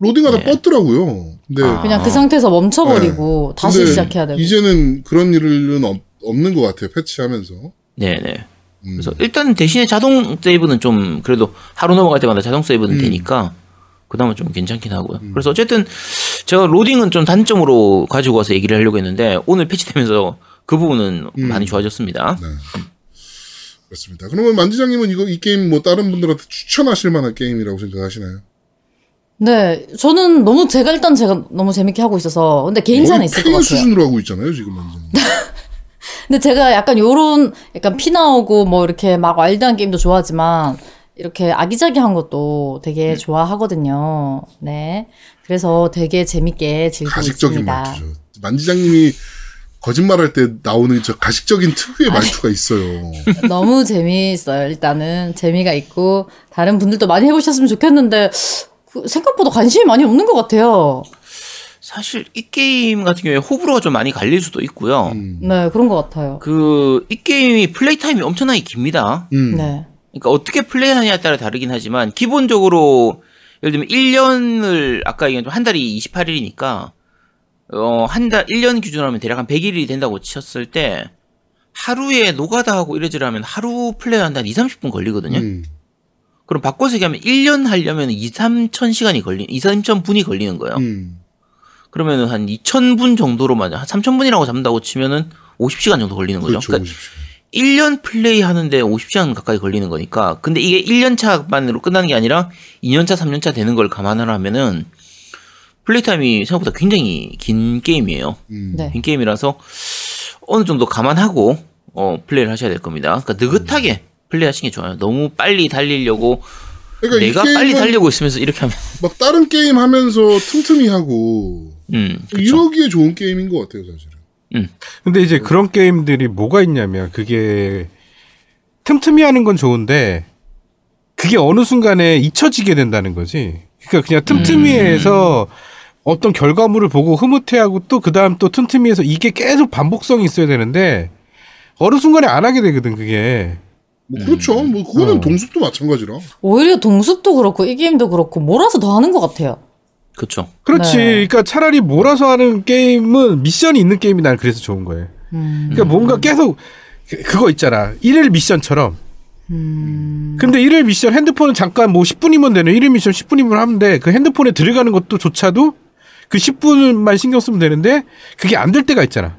로딩하다 네. 뻗더라고요. 근데 아. 그냥 그 상태에서 멈춰버리고 다시 근데 시작해야 되고. 이제는 그런 일은 없, 없는 것 같아요 패치하면서. 네네. 음. 그래서 일단 대신에 자동 세이브는 좀 그래도 하루 넘어갈 때마다 자동 세이브는 음. 되니까 그나마 좀 괜찮긴 하고요. 그래서 어쨌든 제가 로딩은 좀 단점으로 가지고 와서 얘기를 하려고 했는데 오늘 패치되면서 그 부분은 음. 많이 좋아졌습니다. 네. 그렇습니다. 그러면 만지장님은 이거 이 게임 뭐 다른 분들한테 추천하실 만한 게임이라고 생각하시나요? 네, 저는 너무 제가 일단 제가 너무 재밌게 하고 있어서 근데 개인차는 있을 것 같아요. 수준으로 하고 있잖아요 지금 만지장님. [LAUGHS] 근데 제가 약간 요런 약간 피 나오고 뭐 이렇게 막 와일드한 게임도 좋아하지만 이렇게 아기자기한 것도 되게 좋아하거든요. 네. 그래서 되게 재밌게 즐기고 가식적인 있습니다. 말투죠. 만지장님이 거짓말할 때 나오는 저 가식적인 특유의 말투가 있어요. [LAUGHS] 너무 재미있어요. 일단은 재미가 있고 다른 분들도 많이 해보셨으면 좋겠는데 그 생각보다 관심이 많이 없는 것 같아요. 사실 이 게임 같은 경우에 호불호가 좀 많이 갈릴 수도 있고요. 음. 네, 그런 것 같아요. 그 이 게임이 플레이 타임이 엄청나게 깁니다. 음. 네. 그러니까 어떻게 플레이하느냐에 따라 다르긴 하지만 기본적으로 예를 들면 1년을 아까 얘기한 한 달이 28일이니까 어 한 달 1년 기준으로 하면 대략 한 100일이 된다고 쳤을 때 하루에 노가다 하고 이래저래 하면 하루 플레이한다 한 2, 30분 걸리거든요. 음. 그럼 바꿔서 얘기하면 1년 하려면 2, 3천 시간이 걸리 2, 3천 분이 걸리는 거예요. 음. 그러면은 한 2,000분 정도로만 한 3,000분이라고 잡는다고 치면은 50시간 정도 걸리는 거죠. 그렇죠. 그러니까 50시간. 1년 플레이 하는데 50시간 가까이 걸리는 거니까. 근데 이게 1년 차만으로 끝나는 게 아니라 2년차, 3년차 되는 걸 감안을 하면은 플레이 타임이 생각보다 굉장히 긴 게임이에요. 음. 네. 긴 게임이라서 어느 정도 감안하고 어, 플레이를 하셔야 될 겁니다. 그러니까 느긋하게 플레이하시는 게 좋아요. 너무 빨리 달리려고 그러니까 내가 이 빨리 달리고 있으면서 이렇게 하면 막 다른 게임 하면서 틈틈이 하고 음, 그쵸. 이러기에 좋은 게임인 것 같아요, 사실은. 근데 이제 그런 게임들이 뭐가 있냐면 그게 틈틈이 하는 건 좋은데 그게 어느 순간에 잊혀지게 된다는 거지. 그러니까 그냥 틈틈이 해서 어떤 결과물을 보고 흐뭇해하고 또 그 다음 또 틈틈이 해서 이게 계속 반복성이 있어야 되는데 어느 순간에 안 하게 되거든 그게. 뭐 그렇죠. 뭐 그거는 어. 동숲도 마찬가지라. 오히려 동숲도 그렇고 이 게임도 그렇고 몰아서 더 하는 것 같아요. 그쵸. 그렇지. 네. 그러니까 차라리 몰아서 하는 게임은 미션이 있는 게임이 난 그래서 좋은 거예요. 음. 그러니까 뭔가 계속 그- 그거 있잖아. 일일 미션처럼. 음. 근데 일일 미션 핸드폰은 잠깐 뭐 10분이면 되는 일일 미션 10분이면 하면 돼. 그 핸드폰에 들어가는 것도 조차도 그 10분만 신경 쓰면 되는데 그게 안 될 때가 있잖아.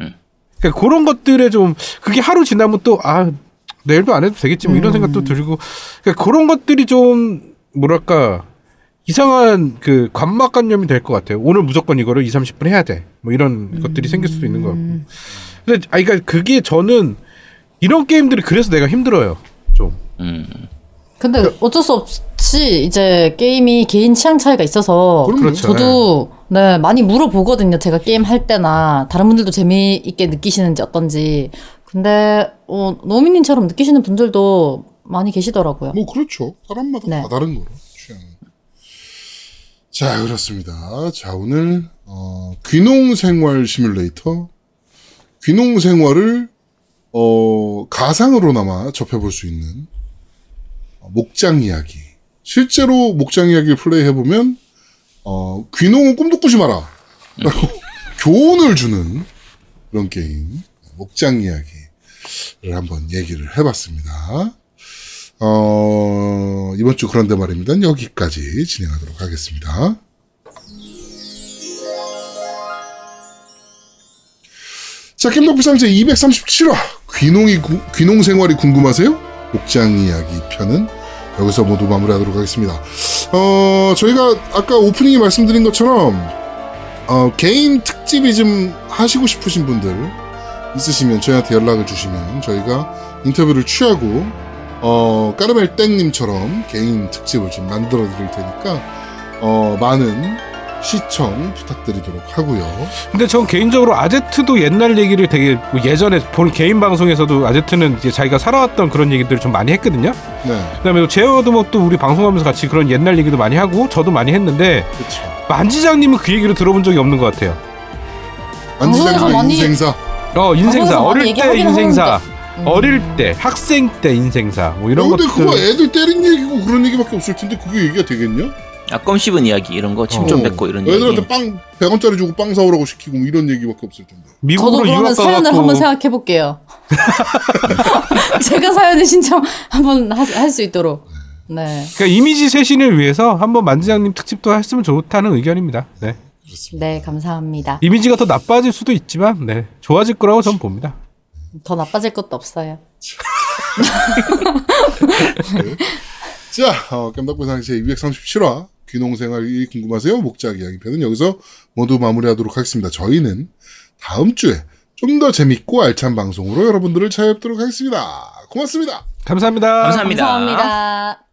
음. 그러니까 그런 것들에 좀 그게 하루 지나면 또 아 내일도 안 해도 되겠지 뭐 이런 생각도 들고 그러니까 그런 것들이 좀 뭐랄까 이상한 그 관막관념이 될 것 같아요. 오늘 무조건 이거를 2, 30분 해야 돼. 뭐 이런 것들이 생길 수도 있는 것 같고. 근데 아 그러니까 그게 저는 이런 게임들이 그래서 내가 힘들어요. 좀. 음. 근데 어쩔 수 없이 이제 게임이 개인 취향 차이가 있어서. 그렇죠. 저도 네 많이 물어보거든요. 제가 게임 할 때나 다른 분들도 재미있게 느끼시는지 어떤지. 근데 어, 노미님처럼 느끼시는 분들도 많이 계시더라고요. 뭐 그렇죠. 사람마다 네. 다 다른 거로 취향은. 자 그렇습니다. 자 오늘 어, 귀농 생활 시뮬레이터 귀농 생활을 어, 가상으로나마 접해볼 수 있는 어, 목장 이야기. 실제로 목장 이야기를 플레이해 보면 어, 귀농은 꿈도 꾸지 마라. 라고 [LAUGHS] 교훈을 주는 그런 게임 목장 이야기를 한번 얘기를 해봤습니다. 어, 이번 주 그런데 말입니다. 여기까지 진행하도록 하겠습니다. 자, 겜덕비상 제 237화. 귀농이, 구- 귀농 생활이 궁금하세요? 목장 이야기 편은 여기서 모두 마무리하도록 하겠습니다. 어, 저희가 아까 오프닝에 말씀드린 것처럼, 어, 개인 특집이 좀 하시고 싶으신 분들 있으시면 저희한테 연락을 주시면 저희가 인터뷰를 취하고 어, 까르멜 땡님처럼 개인 특집을 좀 만들어 드릴 테니까, 어, 많은 시청 부탁드리도록 하고요. 근데 전 개인적으로 아제트도 옛날 얘기를 되게 뭐 예전에 본 개인 방송에서도 아제트는 이제 자기가 살아왔던 그런 얘기들을 좀 많이 했거든요. 네, 그다음에 제어드먹도 우리 방송하면서 같이 그런 옛날 얘기도 많이 하고 저도 많이 했는데 그렇죠. 만지장님은 그 얘기를 들어본 적이 없는 것 같아요. 방송에서 많이- 인생사. 어 인생사 방송에서 많이 어릴 때 인생사. 음. 어릴 때 학생 때 인생사 뭐 이런 근데 것들 그거 애들 때린 얘기고 그런 얘기밖에 없을 텐데 그게 얘기가 되겠냐? 아, 껌 씹은 이야기 이런 거, 침좀 어, 뱉고 이런 얘기. 애들한테 빵 100원짜리 주고 빵 사오라고 시키고 뭐 이런 얘기밖에 없을 텐데. 저도 미국으로 그러면 유학 사연을 가갖고 한번 생각해 볼게요. [LAUGHS] 제가 사연을 신청 한번 할 수 있도록. 네. 그러니까 이미지 쇄신을 위해서 한번 만지장님 특집도 했으면 좋다는 의견입니다. 네. 그렇습니다. 네, 감사합니다. 이미지가 더 나빠질 수도 있지만 네 좋아질 거라고 전 봅니다. 더 나빠질 것도 없어요. [LAUGHS] 자, 어, 깜덕부상 제 237화 귀농생활이 궁금하세요? 목작 이야기 편은 여기서 모두 마무리하도록 하겠습니다. 저희는 다음 주에 좀 더 재밌고 알찬 방송으로 여러분들을 찾아뵙도록 하겠습니다. 고맙습니다. 감사합니다. 감사합니다. 감사합니다.